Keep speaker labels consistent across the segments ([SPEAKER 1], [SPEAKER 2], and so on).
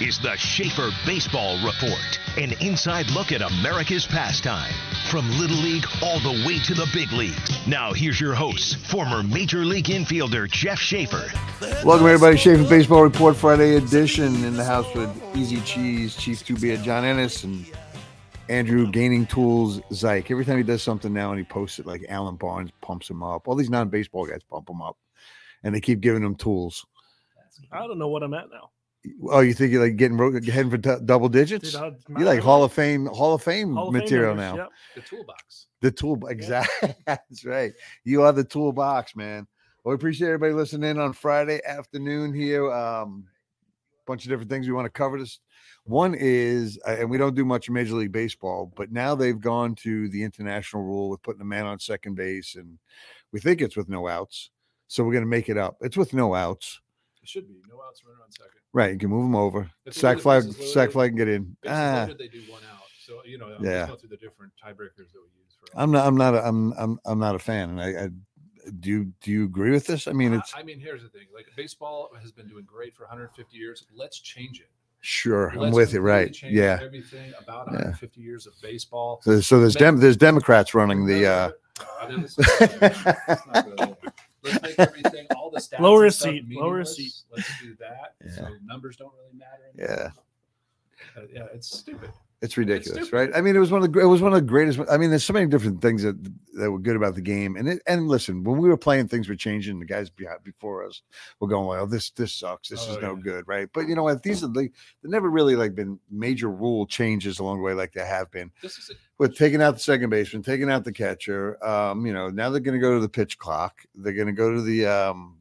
[SPEAKER 1] is the Schaefer Baseball Report, an inside look at America's pastime. From Little League all the way to the big leagues. Now, here's your host, former Major League infielder Jeff Schaefer.
[SPEAKER 2] Welcome, everybody. Schaefer Baseball Report Friday edition in the house with Easy Cheese, Chief 2B John Ennis, and Andrew Gaining Tools Zyke. Every time he does something now and he posts it, like Alan Barnes pumps him up. All these non baseball guys pump him up and they keep giving him tools.
[SPEAKER 3] I don't know what I'm at now.
[SPEAKER 2] Oh, you think you're like getting ro- heading for d- double digits?
[SPEAKER 3] Dude,
[SPEAKER 2] you're like Hall of Fame, Hall of Fame
[SPEAKER 3] Hall of Fame
[SPEAKER 2] material
[SPEAKER 3] members,
[SPEAKER 2] now.
[SPEAKER 3] yep.
[SPEAKER 4] The toolbox.
[SPEAKER 2] The tool, exactly. That's right. You are the toolbox, man. Well, we appreciate everybody listening in on Friday afternoon here. Um, bunch of different things we want to cover. This one is, uh, and we don't do much in Major League Baseball, but now they've gone to the international rule with putting a man on second base, and we think it's with no outs. So we're going to make it up. It's with no outs.
[SPEAKER 4] It should be no outs, runner on second.
[SPEAKER 2] Right. You can move them over.
[SPEAKER 4] The
[SPEAKER 2] Sack flag, sack flag can get in. Ah,
[SPEAKER 4] they do one out. So you know, I'm
[SPEAKER 2] Yeah.
[SPEAKER 4] through the different tiebreakers that we use for.
[SPEAKER 2] I'm not, I'm not, a, I'm, I'm, I'm not a fan. And I, I, do you, do you agree with this? I mean, it's
[SPEAKER 4] I, mean, here's the thing: like baseball has been doing great for 150 years. Let's change it.
[SPEAKER 2] sure. I'm with you. Right. Yeah.
[SPEAKER 4] Everything about
[SPEAKER 2] Yeah.
[SPEAKER 4] 150 years of baseball.
[SPEAKER 2] So, so there's dem- there's Democrats running the. uh
[SPEAKER 4] let's- let's not go there. Let's make everything all the stats.
[SPEAKER 3] Lower a seat, lower a seat.
[SPEAKER 4] Let's do that.
[SPEAKER 2] Yeah.
[SPEAKER 4] So numbers don't really matter.
[SPEAKER 2] Yeah.
[SPEAKER 4] Uh, yeah, it's stupid.
[SPEAKER 2] It's ridiculous, right? I mean, it was one of the it was one of the greatest. I mean, there's so many different things that that were good about the game. And it, and listen, when we were playing, things were changing. The guys behind, before us were going, "Well, this this sucks. This is
[SPEAKER 4] Oh,
[SPEAKER 2] no
[SPEAKER 4] yeah.
[SPEAKER 2] good," right? But you know what? These are the there never really like been major rule changes along the way like there have been.
[SPEAKER 4] This is a,
[SPEAKER 2] with taking out the second baseman, taking out the catcher. Um, you know, now they're going to go to the pitch clock. They're going to go to the, um,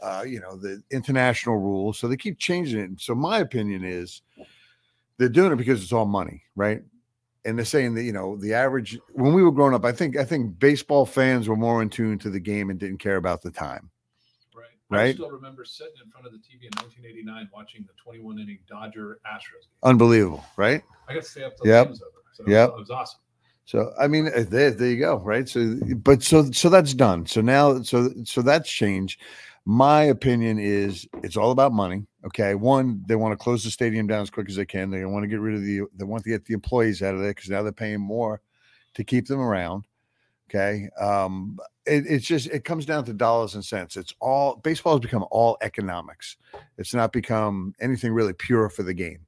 [SPEAKER 2] uh, you know, the international rules. So they keep changing it. So my opinion is they're doing it because it's all money, right? And they're saying that you know the average when we were growing up, I think I think baseball fans were more in tune to the game and didn't care about the time.
[SPEAKER 4] right.
[SPEAKER 2] Right?
[SPEAKER 4] I still remember sitting in front of the TV in 1989 watching the 21 inning Dodger Astros game.
[SPEAKER 2] Unbelievable, right?
[SPEAKER 4] I got to stay up till
[SPEAKER 2] Yep.
[SPEAKER 4] the game was over. So it was-
[SPEAKER 2] Yep.
[SPEAKER 4] it was awesome.
[SPEAKER 2] So I mean, uh, there, there you go, right? So, but so so that's done. So now, so so that's changed. My opinion is it's all about money. Okay, one, they want to close the stadium down as quick as they can. They want to get rid of the. They want to get the employees out of there because now they're paying more to keep them around. Okay, um, it, it's just it comes down to dollars and cents. It's all baseball has become all economics. It's not become anything really pure for the game.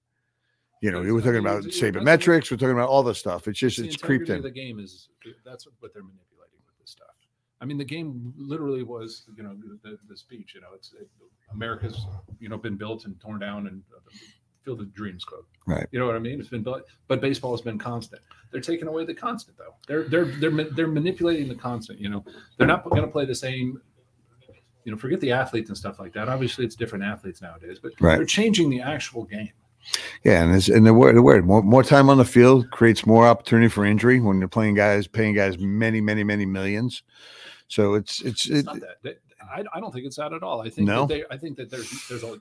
[SPEAKER 2] You know, we're talking about
[SPEAKER 4] was- it wasn't-
[SPEAKER 2] sabermetrics. We're talking about all this stuff. It's just
[SPEAKER 4] the
[SPEAKER 2] it's creeped in.
[SPEAKER 4] the game is that's what, they're manipulating with this stuff. I mean, the game literally was, you know, the, the speech. You know, it's it, America's, you know, been built and torn down and uh, Field of Dreams quote.
[SPEAKER 2] Right.
[SPEAKER 4] You know what I mean? It's been built, but baseball has been constant. They're taking away the constant though. They're they're they're they're manipulating the constant. You know, they're not going to play the same. You know, forget the athletes and stuff like that. Obviously, it's different athletes nowadays, but
[SPEAKER 2] Right.
[SPEAKER 4] they're changing the actual game.
[SPEAKER 2] Yeah, and it's, and the word the word more more time on the field creates more opportunity for injury when you're playing guys paying guys many many many millions. So it's it's,
[SPEAKER 4] It's
[SPEAKER 2] it,
[SPEAKER 4] not that. They- I, I don't think it's that at all. I think
[SPEAKER 2] No?
[SPEAKER 4] that they I think that there's there's a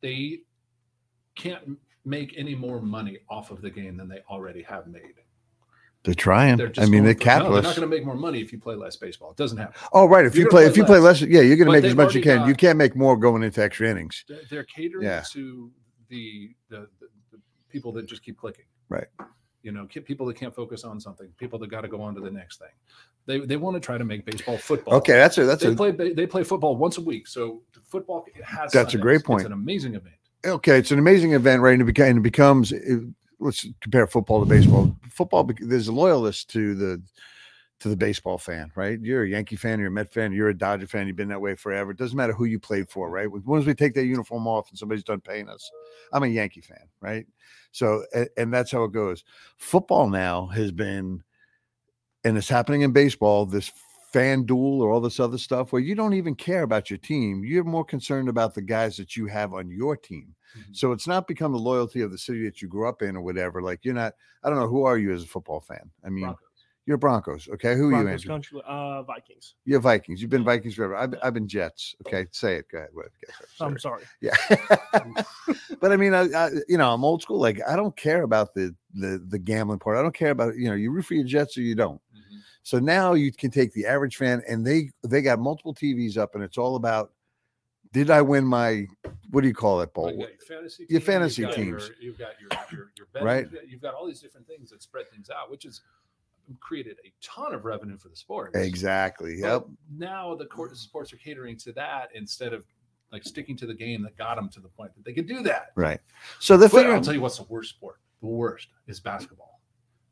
[SPEAKER 4] they can't make any more money off of the game than they already have made.
[SPEAKER 2] they're trying.
[SPEAKER 4] They're
[SPEAKER 2] I mean, they're
[SPEAKER 4] for- no, they're not going to make more money if you play less baseball. It doesn't happen.
[SPEAKER 2] oh, right. If
[SPEAKER 4] You're
[SPEAKER 2] you play
[SPEAKER 4] play
[SPEAKER 2] if you play
[SPEAKER 4] less.
[SPEAKER 2] less, yeah, you're going to make as much as you can. You can't make more going into extra innings.
[SPEAKER 4] They're, catering
[SPEAKER 2] Yeah.
[SPEAKER 4] to the the the people that just keep clicking.
[SPEAKER 2] Right.
[SPEAKER 4] You know, people that can't focus on something, people that got to go on to the next thing. They they want to try to make baseball football.
[SPEAKER 2] Okay, that's a that's
[SPEAKER 4] they
[SPEAKER 2] a
[SPEAKER 4] play they play football once a week, so the football has.
[SPEAKER 2] That's a great point.
[SPEAKER 4] It's an amazing event.
[SPEAKER 2] okay. It's an amazing event, right? And it, beca- and it becomes. It, let's compare football to baseball. Football, there's a loyalist to the to the baseball fan, right? You're a Yankee fan, you're a Met fan, you're a Dodger fan. You've been that way forever. It doesn't matter who you played for, right? As as we take that uniform off and somebody's done paying us, I'm a Yankee fan, right? So, and, and that's how it goes. Football now has been, and it's happening in baseball. This fan duel or all this other stuff where you don't even care about your team. You're more concerned about the guys that you have on your team.
[SPEAKER 4] Mhm.
[SPEAKER 2] So it's not become the loyalty of the city that you grew up in or whatever. Like you're not. I don't know who are you as a football fan. I mean,
[SPEAKER 4] Broncos.
[SPEAKER 2] You're Broncos. Okay, who are you,
[SPEAKER 3] Broncos
[SPEAKER 2] Andrew?
[SPEAKER 3] country, uh, Vikings.
[SPEAKER 2] You're Vikings. You've been Vikings forever. I've, I've been Jets. Okay, say it. Go ahead. What- go ahead.
[SPEAKER 3] I'm
[SPEAKER 2] Sorry.
[SPEAKER 3] sorry.
[SPEAKER 2] Yeah, but I mean, I, I, you know, I'm old school. Like I don't care about the the the gambling part. I don't care about you know, you root for your Jets or you don't.
[SPEAKER 4] Mhm.
[SPEAKER 2] So now you can take the average fan, and they they got multiple TVs up, and it's all about Did I win my what do you call it,
[SPEAKER 4] Well,
[SPEAKER 2] bowl?
[SPEAKER 4] you got your fantasy
[SPEAKER 2] Your fantasy
[SPEAKER 4] you've
[SPEAKER 2] teams.
[SPEAKER 4] Your, you've got your your, your betting,
[SPEAKER 2] Right.
[SPEAKER 4] you've got- all these different things that spread things out, which has created a ton of revenue for the sport.
[SPEAKER 2] Exactly.
[SPEAKER 4] But
[SPEAKER 2] Yep.
[SPEAKER 4] Now the court sports are catering to that instead of like sticking to the game that got them to the point that they could do that.
[SPEAKER 2] Right. So the
[SPEAKER 4] But I'll tell you what's the worst sport. The worst is basketball.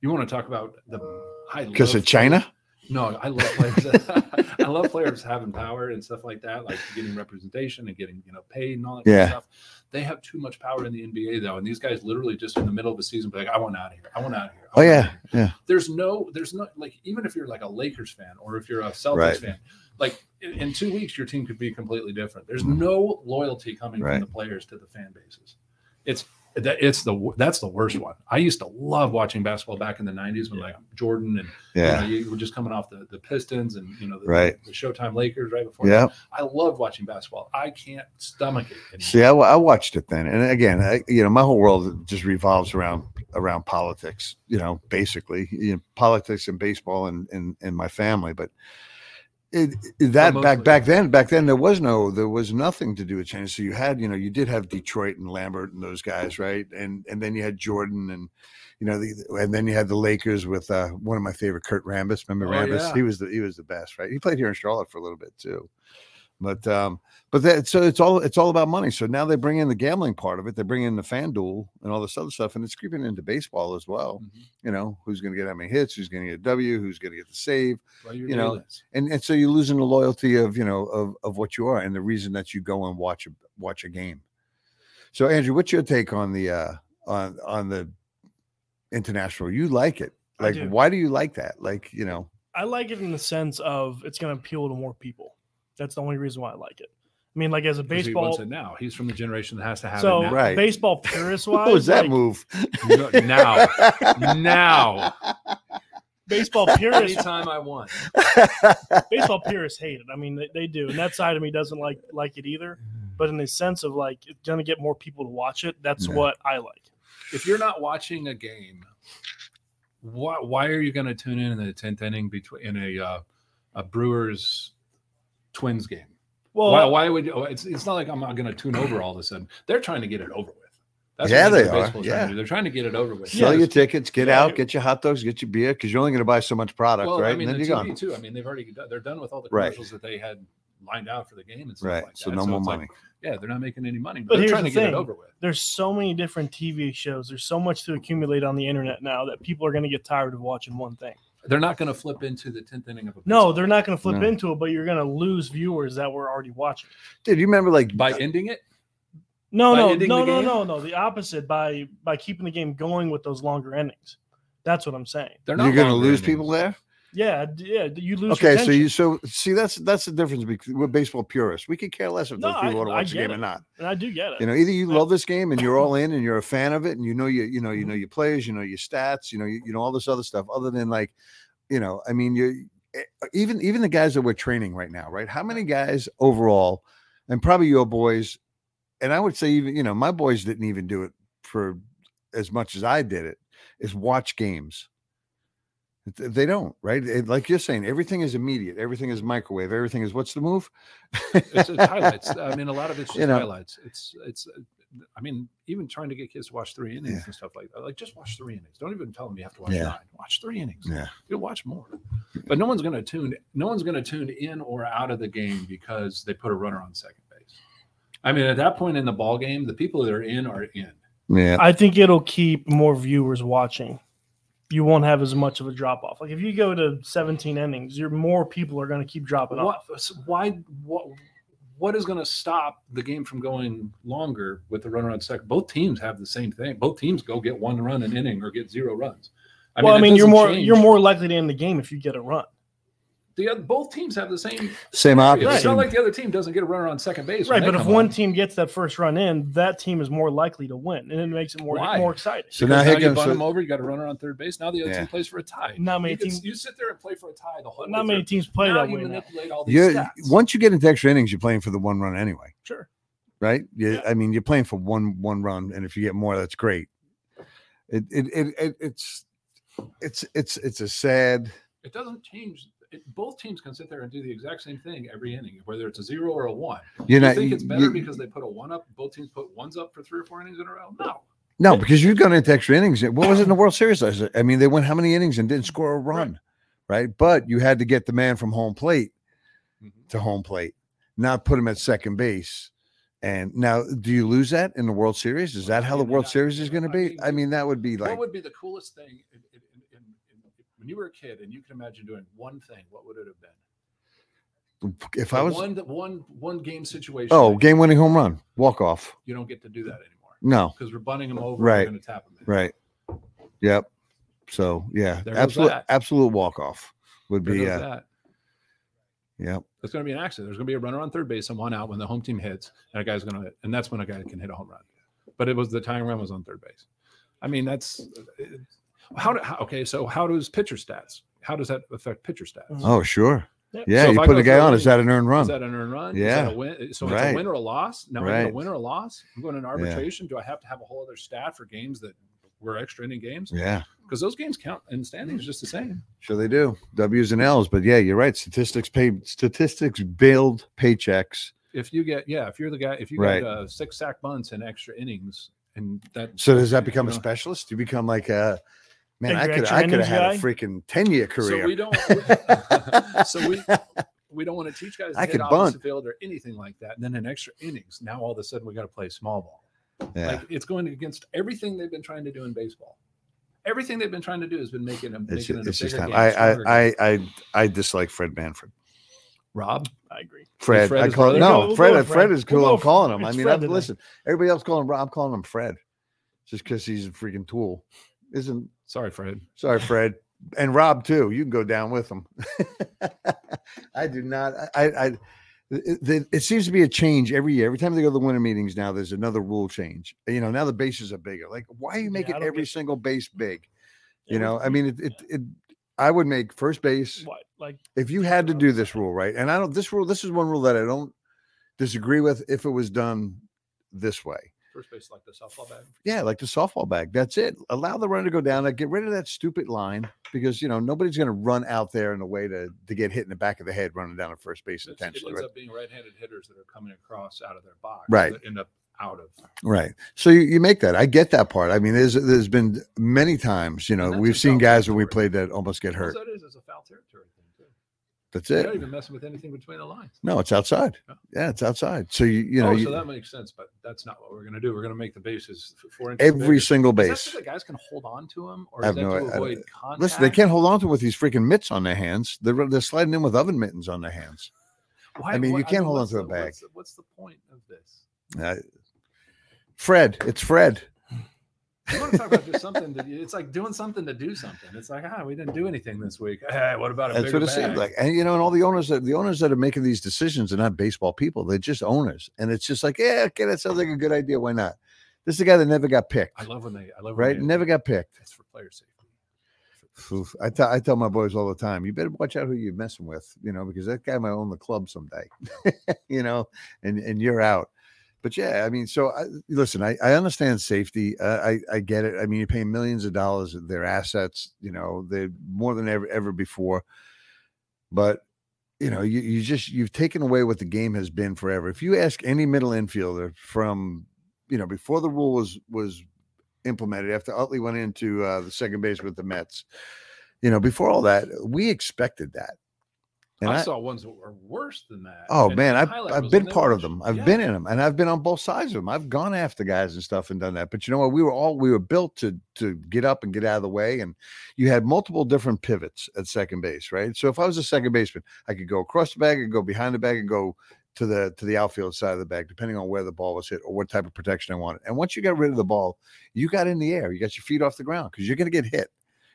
[SPEAKER 4] You want to talk about the uh,
[SPEAKER 2] high
[SPEAKER 4] because
[SPEAKER 2] of China.
[SPEAKER 4] No, I love players. I love players having power and stuff like that, like getting representation and getting you know paid and all that
[SPEAKER 2] Yeah.
[SPEAKER 4] stuff. They have too much power in the NBA though, and these guys literally just in the middle of the season be like, "I want out of here. I want out of here."
[SPEAKER 2] Oh yeah,
[SPEAKER 4] here."
[SPEAKER 2] yeah.
[SPEAKER 4] There's no, there's not like even if you're like a Lakers fan or if you're a Celtics
[SPEAKER 2] Right.
[SPEAKER 4] fan, like in, in two weeks your team could be completely different. There's mm. no loyalty coming
[SPEAKER 2] Right.
[SPEAKER 4] from the players to the fan bases. It's it's the that's the worst one. I used to love watching basketball back in the '90s when like Jordan and
[SPEAKER 2] Yeah.
[SPEAKER 4] you, know, you were just coming off the, the Pistons and you know the,
[SPEAKER 2] Right.
[SPEAKER 4] the Showtime Lakers right before.
[SPEAKER 2] Yeah.
[SPEAKER 4] I loved watching basketball. I can't stomach it. anymore.
[SPEAKER 2] See, I, I watched it then, and again, I, you know, my whole world just revolves around around politics. You know, basically, you know, politics and baseball and and and my family. But it, it- that back back then, back then there was no, there was nothing to do with China. So you had, you know, you did have Detroit and Laimbeer and those guys, right? And and then you had Jordan and. You know, the, and then you had the Lakers with uh, one of my favorite, Kurt Rambis. Remember
[SPEAKER 4] Oh,
[SPEAKER 2] Rambis?
[SPEAKER 4] yeah.
[SPEAKER 2] He was the he was the best, right? He played here in Charlotte for a little bit too. But um, but that so it's all it's all about money. So now they bring in the gambling part of it. They bring in the fan duel and all this other stuff, and it's creeping into baseball as well.
[SPEAKER 4] Mhm.
[SPEAKER 2] You know, who's going to get how many hits? Who's going to get a W? Who's going to get the save?
[SPEAKER 4] Well, you're
[SPEAKER 2] know,
[SPEAKER 4] this.
[SPEAKER 2] And and so you're losing the loyalty of you know of of what you are and the reason that you go and watch a watch a game. So Andrew, what's your take on the uh on on the international? You like it? Like,
[SPEAKER 3] do.
[SPEAKER 2] why do you like that? Like, you know,
[SPEAKER 3] I like it in the sense of it's going to appeal to more people. That's the only reason why I like it. I mean, like as a
[SPEAKER 4] 'Cause he
[SPEAKER 3] baseball,
[SPEAKER 4] wants it now. He's from the generation that has to have
[SPEAKER 3] so
[SPEAKER 4] it now.
[SPEAKER 2] Right.
[SPEAKER 3] baseball purist wise,
[SPEAKER 2] what was that
[SPEAKER 3] like,
[SPEAKER 2] move?
[SPEAKER 4] Now, now,
[SPEAKER 3] baseball purists,
[SPEAKER 4] anytime I want.
[SPEAKER 3] baseball purists hate it. I mean, they, they do, and that side of me doesn't like like it either. But in the sense of like it's going to get more people to watch it, that's
[SPEAKER 2] Yeah.
[SPEAKER 3] what I like.
[SPEAKER 4] If you're not watching a game, why why are you going to tune in in the tenth inning between in a uh, a Brewers Twins game?
[SPEAKER 3] Well,
[SPEAKER 4] why, why would you? oh, It's it's not like I'm not going to tune over all of a sudden. They're trying to get it over with. That's
[SPEAKER 2] Yeah,
[SPEAKER 4] what
[SPEAKER 2] they are.
[SPEAKER 4] Baseball's trying to. They're trying to get it over with.
[SPEAKER 2] Sell
[SPEAKER 3] Yes.
[SPEAKER 2] your tickets, get
[SPEAKER 3] Yeah,
[SPEAKER 2] out, get your hot dogs, get your beer, because you're only going to buy so much product,
[SPEAKER 4] Well,
[SPEAKER 2] right?
[SPEAKER 4] I mean,
[SPEAKER 2] and
[SPEAKER 4] the
[SPEAKER 2] then you're
[SPEAKER 4] TV
[SPEAKER 2] gone.
[SPEAKER 4] too. I mean, they've already done, they're done with all the
[SPEAKER 2] Right.
[SPEAKER 4] commercials that they had lined out for the game and stuff
[SPEAKER 2] Right.
[SPEAKER 4] like
[SPEAKER 2] so
[SPEAKER 4] that.
[SPEAKER 2] no more
[SPEAKER 4] it's like,
[SPEAKER 2] money.
[SPEAKER 4] yeah, they're not making any money,
[SPEAKER 3] But
[SPEAKER 4] but, they're trying
[SPEAKER 3] the
[SPEAKER 4] to get it over with.
[SPEAKER 3] there's so many different TV shows. There's so much to accumulate on the internet now that people are going to get tired of watching one thing.
[SPEAKER 4] They're not going to flip into the tenth inning of a
[SPEAKER 3] No,
[SPEAKER 4] baseball
[SPEAKER 3] they're not going to flip
[SPEAKER 2] No.
[SPEAKER 3] into it, but you're going to lose viewers that were already watching.
[SPEAKER 2] Dude, you remember like
[SPEAKER 4] by uh, ending it.
[SPEAKER 3] No,
[SPEAKER 4] By
[SPEAKER 3] no,
[SPEAKER 4] ending
[SPEAKER 3] no,
[SPEAKER 4] the
[SPEAKER 3] no,
[SPEAKER 4] game?
[SPEAKER 3] no, no. The opposite by by keeping the game going with those longer endings. That's what I'm saying.
[SPEAKER 4] They're not.
[SPEAKER 2] you're
[SPEAKER 4] not
[SPEAKER 2] going to
[SPEAKER 4] longer
[SPEAKER 2] lose
[SPEAKER 4] innings.
[SPEAKER 2] people there?
[SPEAKER 3] Yeah, yeah. You lose.
[SPEAKER 2] Okay, so you so see that's that's the difference between we're baseball purists. We could care less if
[SPEAKER 3] No,
[SPEAKER 2] those people
[SPEAKER 3] I-
[SPEAKER 2] want to watch the game
[SPEAKER 3] it.
[SPEAKER 2] or not.
[SPEAKER 3] and I do get it.
[SPEAKER 2] You know, either you
[SPEAKER 3] I-
[SPEAKER 2] love this game and you're all in and you're a fan of it and you know you you know you know your players, you know your stats, you know you, you know all this other stuff. Other than like, you know, I mean, you eh, even even the guys that we're training right now, right? How many guys overall, and probably your boys, and I would say even you know my boys didn't even do it for as much as I did it. Is watch games. Th- They don't, right? It- like you're saying, everything is immediate. Everything is microwave. Everything is what's the move?
[SPEAKER 4] It's, it's highlights. I mean, a lot of it's just
[SPEAKER 2] You know.
[SPEAKER 4] highlights. It's it's. uh, I mean, even trying to get kids to watch three innings
[SPEAKER 2] Yeah.
[SPEAKER 4] and stuff like that. Like, just watch three innings. Don't even tell them you have to watch
[SPEAKER 2] Yeah.
[SPEAKER 4] nine. Watch three innings.
[SPEAKER 2] Yeah.
[SPEAKER 4] You'll watch more. But no one's going to tune. No one's going to tune in or out of the game because they put a runner on second base. I mean, at that point in the ball game, the people that are in are in.
[SPEAKER 2] Yeah.
[SPEAKER 3] I think it'll keep more viewers watching. You won't have as much of a drop off. Like if you go to 17 innings, you're more people are going to keep dropping
[SPEAKER 4] What?
[SPEAKER 3] off.
[SPEAKER 4] so Why? What? What is going to stop the game from going longer with the runner on second? Both teams have the same thing. Both teams go get one run an inning or get zero runs.
[SPEAKER 3] well, I mean, you're more
[SPEAKER 4] change.
[SPEAKER 3] you're more likely to end the game if you get a run.
[SPEAKER 4] The other, both teams have the same.
[SPEAKER 2] Same option.
[SPEAKER 4] It's not like the other team doesn't get a runner on second base.
[SPEAKER 3] Right, but if one
[SPEAKER 4] on.
[SPEAKER 3] team gets that first run in, that team is more likely to win, and it makes it more
[SPEAKER 4] Why?
[SPEAKER 3] more exciting.
[SPEAKER 2] So
[SPEAKER 4] Because
[SPEAKER 2] now
[SPEAKER 4] now,
[SPEAKER 2] here
[SPEAKER 4] you
[SPEAKER 2] comes
[SPEAKER 4] bunt
[SPEAKER 2] so-
[SPEAKER 4] them over, you got a runner on third base. Now the other
[SPEAKER 2] Yeah.
[SPEAKER 4] team plays for a tie.
[SPEAKER 3] Not many
[SPEAKER 4] you, can-
[SPEAKER 3] teams-
[SPEAKER 4] you sit there and play for a tie the whole.
[SPEAKER 3] Not many
[SPEAKER 4] through.
[SPEAKER 3] teams play
[SPEAKER 4] now
[SPEAKER 3] that
[SPEAKER 4] you
[SPEAKER 3] way now.
[SPEAKER 4] manipulate all these stats.
[SPEAKER 2] once you get into extra innings, you're playing for the one run anyway,
[SPEAKER 3] Sure.
[SPEAKER 2] right? You,
[SPEAKER 3] Yeah.
[SPEAKER 2] I mean, you're playing for one one run, and if you get more, that's great. It it, it, it it's it's it's it's a sad.
[SPEAKER 4] it doesn't change. It, both teams can sit there and do the exact same thing every inning, whether it's a zero or a one. You think it's better
[SPEAKER 2] you-
[SPEAKER 4] because they put a one up? Both teams put ones up for three or four innings in a row. No,
[SPEAKER 2] no, because you've gone into extra innings. What was it in the World Series? I mean, they went how many innings and didn't score a run, right? But you had to get the man from home plate
[SPEAKER 4] Mhm.
[SPEAKER 2] to home plate, not put him at second base. And now, do you lose that in the World Series? Is that how the World Series is going to be? I mean, that would be like.
[SPEAKER 4] what would be the coolest thing in, in, in, in, in, when you were a kid and you can imagine doing one thing? What would it have been?
[SPEAKER 2] if I was
[SPEAKER 4] one one one game situation.
[SPEAKER 2] oh game winning home run walk off.
[SPEAKER 4] you don't get to do that anymore
[SPEAKER 2] No,
[SPEAKER 4] because we're bunting them over.
[SPEAKER 2] Right.
[SPEAKER 4] We're tap them. In.
[SPEAKER 2] right. Yep. So yeah,
[SPEAKER 4] There
[SPEAKER 2] absolute absolute walk off would
[SPEAKER 4] There
[SPEAKER 2] be uh,
[SPEAKER 4] that.
[SPEAKER 2] yep.
[SPEAKER 4] It's going to be an accident. There's going to be a runner on third base and one out when the home team hits, and a guy's going to, and that's when a guy can hit a home run. But it was the tying run was on third base. I mean, that's how. Do, how okay, so how does pitcher stats? How does that affect pitcher stats?
[SPEAKER 3] Mhm.
[SPEAKER 2] Oh sure.
[SPEAKER 3] Yep.
[SPEAKER 2] Yeah,
[SPEAKER 4] So
[SPEAKER 2] you put a guy on. Is that an earned run?
[SPEAKER 4] Is that an earned run? Is
[SPEAKER 2] Yeah.
[SPEAKER 4] that a win? So it's
[SPEAKER 2] Right.
[SPEAKER 4] a win or a loss. Now I get
[SPEAKER 2] Right.
[SPEAKER 4] a win or a loss. I'm going to an arbitration. Do I have to have a whole other stat for games that were extra inning games?
[SPEAKER 2] yeah,
[SPEAKER 4] Because those games count in standings just the same.
[SPEAKER 2] sure they do. W's and L's, but yeah, you're right. Statistics pay statistics build paychecks.
[SPEAKER 4] If you get, yeah, if you're the guy, if you
[SPEAKER 2] Right.
[SPEAKER 4] got uh, six sac bunts and extra innings, and that.
[SPEAKER 2] So does that
[SPEAKER 4] you
[SPEAKER 2] become a
[SPEAKER 4] know,
[SPEAKER 2] specialist? You become like a man. I could I could have had a freaking ten year career.
[SPEAKER 4] So we don't. so we we don't want to teach guys to
[SPEAKER 2] I
[SPEAKER 4] hit
[SPEAKER 2] could bunt.
[SPEAKER 4] field or anything like that. And then in extra innings, now all of a sudden we got to play small ball.
[SPEAKER 2] yeah.
[SPEAKER 4] Like it's going against everything they've been trying to do in baseball. Everything they've been trying to do has been making them
[SPEAKER 2] it's,
[SPEAKER 4] making it a
[SPEAKER 2] it's just
[SPEAKER 4] bigger
[SPEAKER 2] time. I, I. I I I dislike Fred Manfred.
[SPEAKER 4] Rob,
[SPEAKER 3] I agree.
[SPEAKER 2] Fred,
[SPEAKER 4] Fred
[SPEAKER 2] I call
[SPEAKER 4] brother?
[SPEAKER 2] no
[SPEAKER 3] We'll
[SPEAKER 2] Fred. Fred
[SPEAKER 3] Fred.
[SPEAKER 2] is cool.
[SPEAKER 3] We'll
[SPEAKER 2] I'm calling him. I mean, I'm, listen. Everybody else calling him. Rob, I'm calling him Fred, just because he's a freaking tool. Isn't
[SPEAKER 4] sorry, Fred.
[SPEAKER 2] sorry, Fred, and Rob too. You can go down with them. I do not. I. I it, it, it seems to be a change every year. Every time they go to the winter meetings now, there's another rule change. You know, now the bases are bigger. Like, why are you making
[SPEAKER 3] I don't
[SPEAKER 2] every
[SPEAKER 3] get-
[SPEAKER 2] single base big? You
[SPEAKER 3] we-
[SPEAKER 2] know, I mean, it, it, it. I would make first base
[SPEAKER 3] What like
[SPEAKER 2] if you had to uh, do this rule, right? And I don't. This rule. This is one rule that I don't disagree with. If it was done this way,
[SPEAKER 4] First base like the softball bag.
[SPEAKER 2] yeah, like the softball bag. That's it. Allow the runner to go down. Like, get rid of that stupid line because you know nobody's going to run out there in a way to to get hit in the back of the head running down at first base
[SPEAKER 4] It's- It
[SPEAKER 2] intentionally.
[SPEAKER 4] ends
[SPEAKER 2] Right?
[SPEAKER 4] up being right-handed hitters that are coming across out of their box,
[SPEAKER 2] Right.
[SPEAKER 4] That end up out of.
[SPEAKER 2] right. So you, you make that. I get that part. I mean, there's there's been many times. You know, we've seen guys when we played that almost get hurt.
[SPEAKER 4] that is is a foul territory thing too.
[SPEAKER 2] That's
[SPEAKER 4] You're
[SPEAKER 2] it.
[SPEAKER 4] not even messing with anything between the lines.
[SPEAKER 2] No, it's outside.
[SPEAKER 4] Yeah.
[SPEAKER 2] Yeah, it's outside. So you you know
[SPEAKER 4] oh,
[SPEAKER 2] you,
[SPEAKER 4] so that makes sense, but that's not what we're going to do. We're going to make the bases four inches
[SPEAKER 2] every
[SPEAKER 4] bigger.
[SPEAKER 2] single base.
[SPEAKER 4] so that guys can hold on to them, or
[SPEAKER 2] I have no
[SPEAKER 4] to
[SPEAKER 2] i- I-
[SPEAKER 4] avoid contact?
[SPEAKER 2] Listen, they can't hold on to it with these freaking mitts on their hands. They're they're sliding in with oven mittens on their hands.
[SPEAKER 4] Why,
[SPEAKER 2] I mean, you can't hold on to a
[SPEAKER 4] the-
[SPEAKER 2] bag.
[SPEAKER 4] What's the, what's the point of this?
[SPEAKER 2] Uh, Fred, it's Fred.
[SPEAKER 4] You want to talk about just something that it's like doing something to do something. It's like ah, we didn't do anything this week. Hey, what about a
[SPEAKER 2] That's what it seems like. And you know, and all the owners that the owners that are making these decisions are not baseball people. They're just owners. And it's just like, yeah, okay, that sounds like a good idea. Why not? This is a guy that never got picked.
[SPEAKER 4] I love when they. I love
[SPEAKER 2] Right?
[SPEAKER 4] they-
[SPEAKER 2] Never got picked.
[SPEAKER 4] It's for player safety.
[SPEAKER 2] Oof. I tell I tell my boys all the time, you better watch out who you're messing with, you know, because that guy might own the club someday, you know, and and you're out. But yeah, I mean, so I, listen, I, I understand safety. Uh, I I get it. I mean, you're paying millions of dollars of their assets, you know, they're more than ever ever before. But you know, you, you just you've taken away what the game has been forever. If you ask any middle infielder from, you know, before the rule was was implemented, after Utley went into uh, the second base with the Mets, you know, before all that, we expected that. And
[SPEAKER 4] I,
[SPEAKER 2] I,
[SPEAKER 4] saw ones that were worse than that.
[SPEAKER 2] oh
[SPEAKER 4] and
[SPEAKER 2] man, I've I've been part of them. I've
[SPEAKER 4] yeah.
[SPEAKER 2] been in them, and I've been on both sides of them. I've gone after guys and stuff and done that. But you know what? We were all we were built to to get up and get out of the way, and you had multiple different pivots at second base, right? So if I was a second baseman, I could go across the bag, and go behind the bag, and go to the to the outfield side of the bag, depending on where the ball was hit or what type of protection I wanted. And once you got rid of the ball, you got in the air. You got your feet off the ground because you're going to get hit,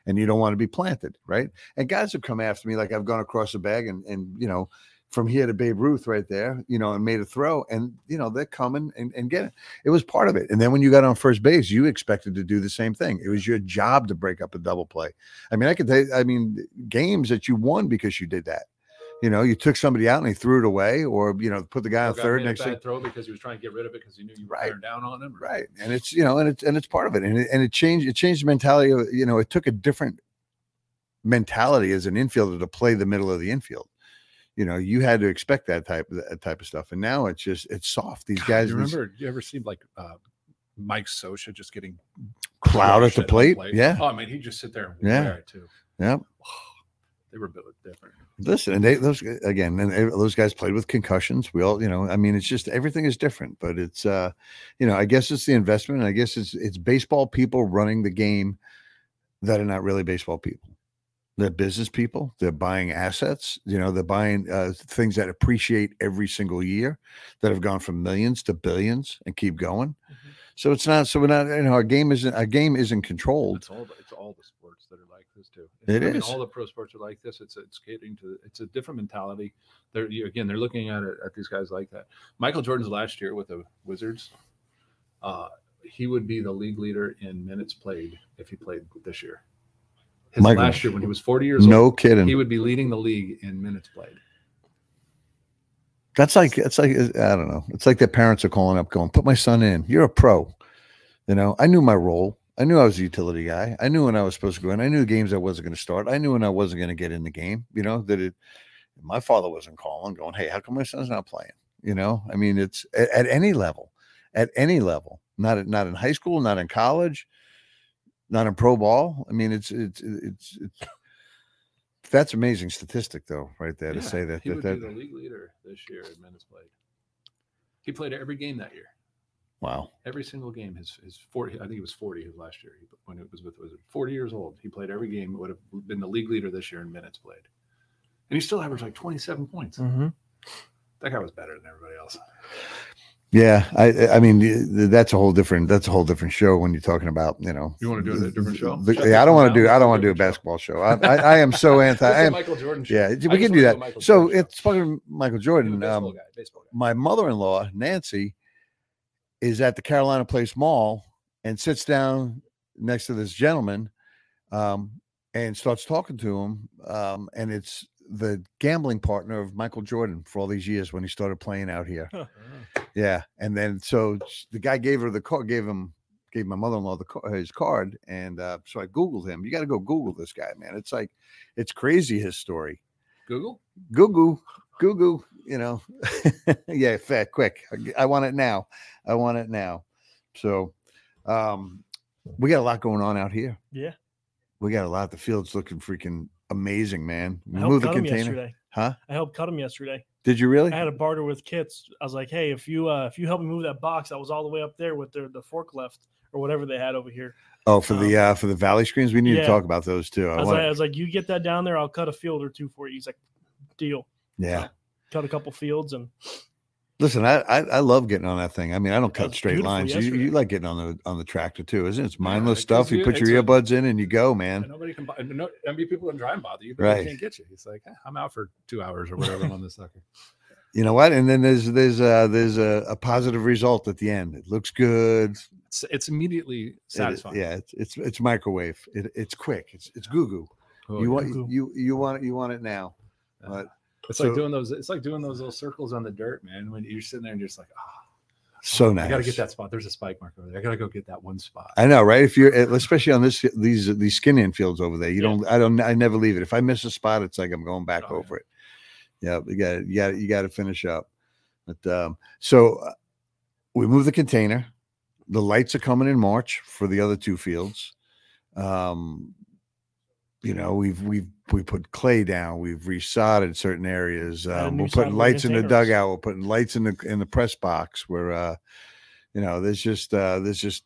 [SPEAKER 2] and you don't want to be planted, right? And guys have come after me like I've gone across the bag and and you know from here to Babe Ruth right there, you know, and made a throw, and you know they're coming and and get it. It was part of it. And then when you got on first base, you expected to do the same thing. It was your job to break up a double play. I mean, I could tell. you- I mean, games that you won because you did that. You know, you took somebody out and he threw it away, or you know, put the guy on third next thing.
[SPEAKER 4] throw because he was trying to get rid of it because he knew you were
[SPEAKER 2] Right.
[SPEAKER 4] down on him.
[SPEAKER 2] Right. And it's, you know, and it's, and it's part of it. And it, and it changed, it changed the mentality of, you know, it took a different mentality as an infielder to play the middle of the infield. You know, you had to expect that type of that type of stuff, and now it's just it's soft. These
[SPEAKER 4] God,
[SPEAKER 2] guys,
[SPEAKER 4] you
[SPEAKER 2] these
[SPEAKER 4] remember? You ever see like uh, Mike Scioscia just getting
[SPEAKER 2] cloud at
[SPEAKER 4] crushed
[SPEAKER 2] the plate. Yeah,
[SPEAKER 4] Oh, I mean, he just sit there and
[SPEAKER 2] Yeah.
[SPEAKER 4] wear it too.
[SPEAKER 2] yeah.
[SPEAKER 4] They were built different.
[SPEAKER 2] Listen, and they those again, and they- those guys played with concussions. We all, you know, I mean, it's just everything is different. But it's, uh, you know, I guess it's the investment. I guess it's it's baseball people running the game that are not really baseball people. They're business people. They're buying assets. You know, they're buying uh, things that appreciate every single year, that have gone from millions to billions and keep going.
[SPEAKER 3] Mhm.
[SPEAKER 2] So it's not. So we're not. You know, our game isn't. Our game isn't controlled.
[SPEAKER 4] It's all the, it's all the sports that are like this too.
[SPEAKER 2] It
[SPEAKER 4] I mean,
[SPEAKER 2] is.
[SPEAKER 4] all the pro sports are like this. It's it's catering to it's a different mentality. They're you, again they're looking at it at these guys like that. Michael Jordan's last year with the Wizards, uh, he would be the league leader in minutes played if he played this year. His
[SPEAKER 2] Michael-
[SPEAKER 4] last year when he was 40 years
[SPEAKER 2] No
[SPEAKER 4] old,
[SPEAKER 2] kidding.
[SPEAKER 4] he would be leading the league in minutes played.
[SPEAKER 2] That's like it's like I don't know. It's like their parents are calling up, going, "Put my son in. You're a pro." You know, I knew my role. I knew I was a utility guy. I knew when I was supposed to go in. I knew games I wasn't going to start. I knew when I wasn't going to get in the game. You know that it. My father wasn't calling, going, "Hey, how come my son's not playing?" You know, I mean, it's at, at any level, at any level. Not at, not in high school, not in college, not in pro ball. I mean, it's it's it's it's. That's amazing statistic, though, right there to say that
[SPEAKER 4] he
[SPEAKER 2] that,
[SPEAKER 4] would
[SPEAKER 2] that
[SPEAKER 4] be the league leader this year in minutes played. He played every game that year.
[SPEAKER 2] Wow.
[SPEAKER 4] Every single game, his his forty. I think he was forty his last year when it was with Wizard. Forty years old. He played every game. Would have been the league leader this year in minutes played, and he still averaged like twenty seven points.
[SPEAKER 3] Mm-hmm.
[SPEAKER 4] That guy was better than everybody else.
[SPEAKER 2] Yeah, I I mean that's a whole different that's a whole different show when you're talking about you know.
[SPEAKER 4] You wanna do a different show?
[SPEAKER 2] the- yeah, I don't want to do. I don't want to do a
[SPEAKER 4] different show.
[SPEAKER 2] basketball show. I I, I am so anti. I am,
[SPEAKER 4] Michael Jordan show.
[SPEAKER 2] yeah, we can do that. So
[SPEAKER 4] show.
[SPEAKER 2] it's fucking Michael Jordan.
[SPEAKER 4] baseball
[SPEAKER 2] Um,
[SPEAKER 4] guy. Baseball guy.
[SPEAKER 2] my mother-in-law Nancy is at the Carolina Place Mall and sits down next to this gentleman, um, and starts talking to him. Um, and it's the gambling partner of Michael Jordan for all these years when he started playing out here.
[SPEAKER 4] Oh.
[SPEAKER 2] Yeah, and then so the guy gave her the card, gave him, gave my mother-in-law the his card, and uh, so I googled him. You got to go Google this guy, man. It's like, it's crazy his story.
[SPEAKER 4] Google.
[SPEAKER 2] Google, Google, you know, yeah, fat, quick. I want it now. I want it now. So, um, we got a lot going on out here.
[SPEAKER 3] Yeah.
[SPEAKER 2] We got a lot. The field's looking freaking amazing, man.
[SPEAKER 3] I helped
[SPEAKER 2] moved the container,
[SPEAKER 3] yesterday.
[SPEAKER 2] huh?
[SPEAKER 3] I helped cut him yesterday.
[SPEAKER 2] Did you really?
[SPEAKER 3] I had a barter with Kits. I was like, "Hey, if you uh, if you help me move that box that was all the way up there with the the forklift or whatever they had over here,
[SPEAKER 2] Oh, for the uh for the Valle screens, we need to talk about those too. I
[SPEAKER 3] I was,
[SPEAKER 2] wanna-
[SPEAKER 3] like, I was like, you get that down there, I'll cut a field or two for you. He's like, deal.
[SPEAKER 2] Yeah.
[SPEAKER 3] Cut a couple fields and
[SPEAKER 2] Listen, I, I I love getting on that thing. I mean, I don't cut straight lines. You, you like getting on the on the tractor too, isn't it? It's mindless
[SPEAKER 4] it
[SPEAKER 2] stuff. You
[SPEAKER 4] you-
[SPEAKER 2] put your
[SPEAKER 4] a-
[SPEAKER 2] earbuds in and you go,
[SPEAKER 4] And
[SPEAKER 2] man.
[SPEAKER 4] nobody can. No, I mean, people can try and bother you, but
[SPEAKER 2] Right.
[SPEAKER 4] they can't get you. It's like "Eh, I'm out for two hours or whatever on this sucker.
[SPEAKER 2] You know what? And then there's there's uh there's a, a positive result at the end. It looks good.
[SPEAKER 4] It's, it's immediately
[SPEAKER 2] It
[SPEAKER 4] satisfying.
[SPEAKER 2] yeah, it's it's it's microwave. It, it's quick. It's it's goo goo.
[SPEAKER 4] Oh,
[SPEAKER 2] you
[SPEAKER 4] yeah.
[SPEAKER 2] want you you want it you want it now.
[SPEAKER 4] Yeah.
[SPEAKER 2] But
[SPEAKER 4] It's
[SPEAKER 2] So-
[SPEAKER 4] like doing those. It's like doing those little circles on the dirt, man. When you're sitting there and you're just like, ah,
[SPEAKER 2] so nice.
[SPEAKER 4] I gotta get that spot. There's a spike mark over there. I gotta go get that one spot.
[SPEAKER 2] I know, right? If you're especially on this these these skin infields over there, you
[SPEAKER 3] Yeah.
[SPEAKER 2] don't. I don't. I never leave it. If I miss a spot, it's like I'm going back
[SPEAKER 4] Oh, yeah.
[SPEAKER 2] over it. Yeah, you got you got you got to finish up. But um, so uh, we move the container. The lights are coming in March for the other two fields. Um, you know, we've we've we put clay down. We've resodded certain areas. Um, we're putting lights in the dugout. We're putting lights in the in the press box. We're uh, you know, there's just uh, there's just.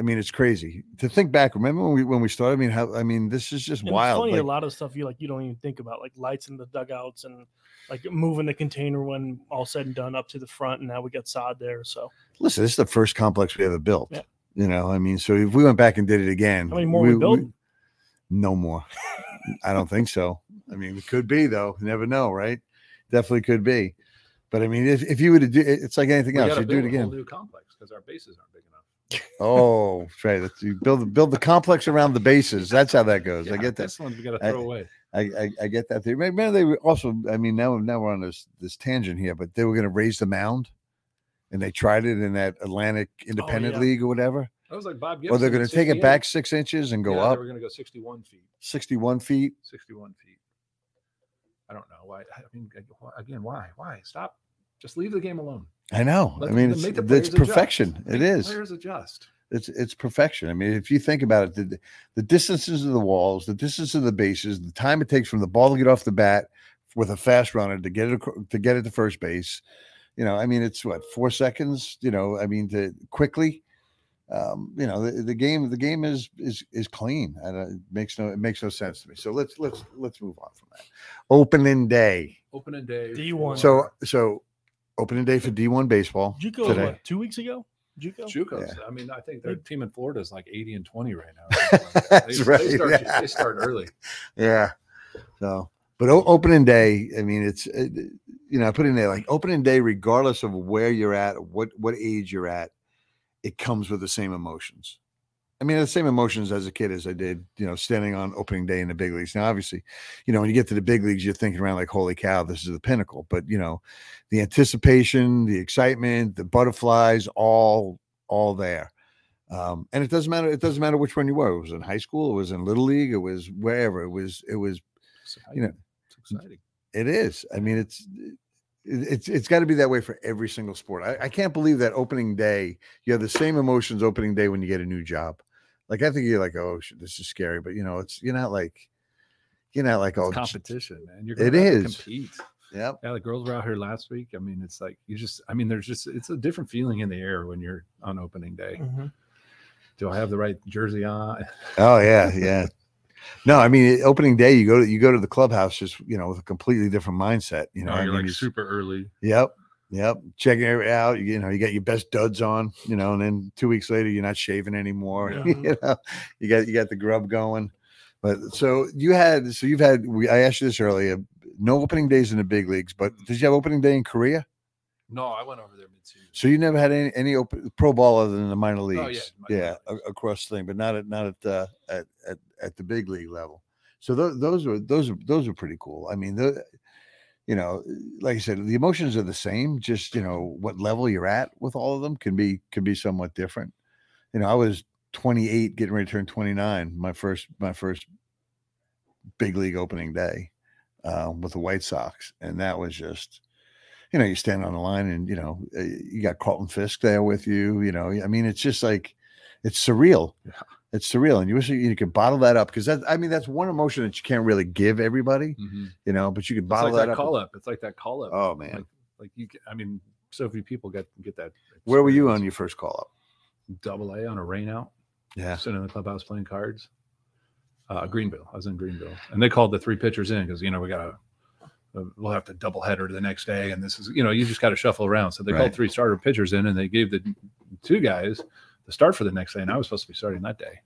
[SPEAKER 2] I mean, it's crazy to think back. Remember when we when we started? I mean, how? I mean, this is just
[SPEAKER 3] And
[SPEAKER 2] wild.
[SPEAKER 3] funny,
[SPEAKER 2] like-
[SPEAKER 3] a lot of stuff you like you don't even think about, like lights in the dugouts and like moving the container when all said and done up to the front, and now we got sod there. So
[SPEAKER 2] listen, this is the first complex we ever built.
[SPEAKER 3] Yeah.
[SPEAKER 2] You know, I mean, so if we went back and did it again,
[SPEAKER 3] how many more we, built?
[SPEAKER 2] No more. I don't think so. I mean, it could be though. You never know, right? Definitely could be. But I mean, if, if you were to do, it's like anything
[SPEAKER 4] We
[SPEAKER 2] else. You do it
[SPEAKER 4] build a whole
[SPEAKER 2] again.
[SPEAKER 4] New complex because our bases aren't big enough.
[SPEAKER 2] Oh, right. That's, you build build the complex around the bases. That's how that goes. I get that.
[SPEAKER 4] This one we gotta
[SPEAKER 2] I-
[SPEAKER 4] throw away.
[SPEAKER 2] I, I, I get that. They remember they were also. I mean, now now we're on this this tangent here, but they were going to raise the mound, and they tried it in that Atlantic oh, Independent
[SPEAKER 3] yeah.
[SPEAKER 2] League or whatever.
[SPEAKER 4] That was like Bob Gibson.
[SPEAKER 2] they're going to take it back six inches and go
[SPEAKER 4] Yeah,
[SPEAKER 2] up
[SPEAKER 4] were going to go 61 feet.
[SPEAKER 2] 61 feet.
[SPEAKER 4] 61 feet. I don't know why. I mean, again, why? Why? Stop. Just leave the game alone.
[SPEAKER 2] I know.
[SPEAKER 4] Let
[SPEAKER 2] I mean, it's, it's
[SPEAKER 4] players adjust.
[SPEAKER 2] perfection. It is.
[SPEAKER 4] Players adjust.
[SPEAKER 2] It's it's perfection. I mean, if you think about it, the the distances of the walls, the distance of the bases, the time it takes from the ball to get off the bat with a fast runner to get it to get it to first base, you know, I mean, it's what four seconds. You know, I mean, to quickly. Um, you know, the, the game the game is is is clean. And it makes no it makes no sense to me. So let's let's let's move on from that. Opening day.
[SPEAKER 4] Opening day.
[SPEAKER 3] D1.
[SPEAKER 2] So so opening day for D one baseball
[SPEAKER 3] Did you go
[SPEAKER 2] today.
[SPEAKER 3] what, two weeks ago? Did you go?
[SPEAKER 4] Jucos.
[SPEAKER 2] Yeah.
[SPEAKER 4] I mean, I think their team in Florida is like 80 and 20 right now. like that.
[SPEAKER 2] That's
[SPEAKER 4] they,
[SPEAKER 2] right,
[SPEAKER 4] They start,
[SPEAKER 2] yeah.
[SPEAKER 4] they start early.
[SPEAKER 2] Yeah. So, but opening day, I mean, it's uh, you know, I put in there like opening day, regardless of where you're at, what what age you're at, it comes with the same emotions. I mean, the same emotions as a kid as I did, you know, standing on opening day in the big leagues. Now, obviously, you know, when you get to the big leagues, you're thinking around like, holy cow, this is the pinnacle. But you know, the anticipation, the excitement, the butterflies, all all there. Um, and it doesn't matter. It doesn't matter which one you were. It was in high school. It was in little league. It was wherever. It was. It was. You know,
[SPEAKER 4] it's exciting.
[SPEAKER 2] It is. I mean, it's. It- It's it's got to be that way for every single sport. I, I can't believe that opening day you have the same emotions opening day when you get a new job. Like I think you're like, oh, shit, this is scary, but you know, it's you're not like, you're not like, oh,
[SPEAKER 4] competition, man. You're
[SPEAKER 2] It
[SPEAKER 4] gonna to
[SPEAKER 2] is.
[SPEAKER 4] compete.
[SPEAKER 2] Yep.
[SPEAKER 4] Yeah, the girls were out here last week. I mean, it's like you just. I mean, there's just. It's a different feeling in the air when you're on opening day.
[SPEAKER 3] Mhm.
[SPEAKER 4] Do I have the right jersey on?
[SPEAKER 2] Oh yeah, yeah. No, I mean opening day, you go to you go to the clubhouse just you know with a completely different mindset. You know,
[SPEAKER 4] No,
[SPEAKER 2] I
[SPEAKER 4] you're
[SPEAKER 2] mean,
[SPEAKER 4] like super early.
[SPEAKER 2] Yep. Yep. Checking it out. You know, you got your best duds on, you know, and then two weeks later you're not shaving anymore.
[SPEAKER 3] Yeah.
[SPEAKER 2] you know, you got you got the grub going. But so you had so you've had we I asked you this earlier, no opening days in the big leagues, but did you have opening day in Korea?
[SPEAKER 4] No, I went over there mid-season.
[SPEAKER 2] So you never had any any open pro ball other than the minor leagues.
[SPEAKER 4] Oh, yeah,
[SPEAKER 2] yeah, a- across the thing, but not at not at uh, at, at at the big league level. So those those were those are those are pretty cool. I mean, the you know, like I said, the emotions are the same. Just you know what level you're at with all of them can be can be somewhat different. You know, I was 28, getting ready to turn 29. My first my first big league opening day uh, with the White Sox, and that was just you know, you stand on the line and, you know, uh, you got Carlton Fisk there with you, you know, I mean, it's just like, it's surreal.
[SPEAKER 4] Yeah.
[SPEAKER 2] It's surreal. And you wish you, you could bottle that up because that, I mean, that's one emotion that you can't really give everybody,
[SPEAKER 4] Mhm.
[SPEAKER 2] you know, but you could
[SPEAKER 4] It's
[SPEAKER 2] bottle
[SPEAKER 4] like
[SPEAKER 2] that,
[SPEAKER 4] that
[SPEAKER 2] up.
[SPEAKER 4] call up. It's like that call up.
[SPEAKER 2] Oh, man.
[SPEAKER 4] Like, like you i mean, so few people get get that.
[SPEAKER 2] Where were you on your first call up?
[SPEAKER 4] double A on a rain out?
[SPEAKER 2] Yeah.
[SPEAKER 4] sitting in the clubhouse playing cards. Uh, Greenville. I was in Greenville, and they called the three pitchers in because you know we got a, a we'll have to double header the next day, and this is you know you just got to shuffle around. So they
[SPEAKER 2] Right.
[SPEAKER 4] called three starter pitchers in, and they gave the two guys the start for the next day, and I was supposed to be starting that day.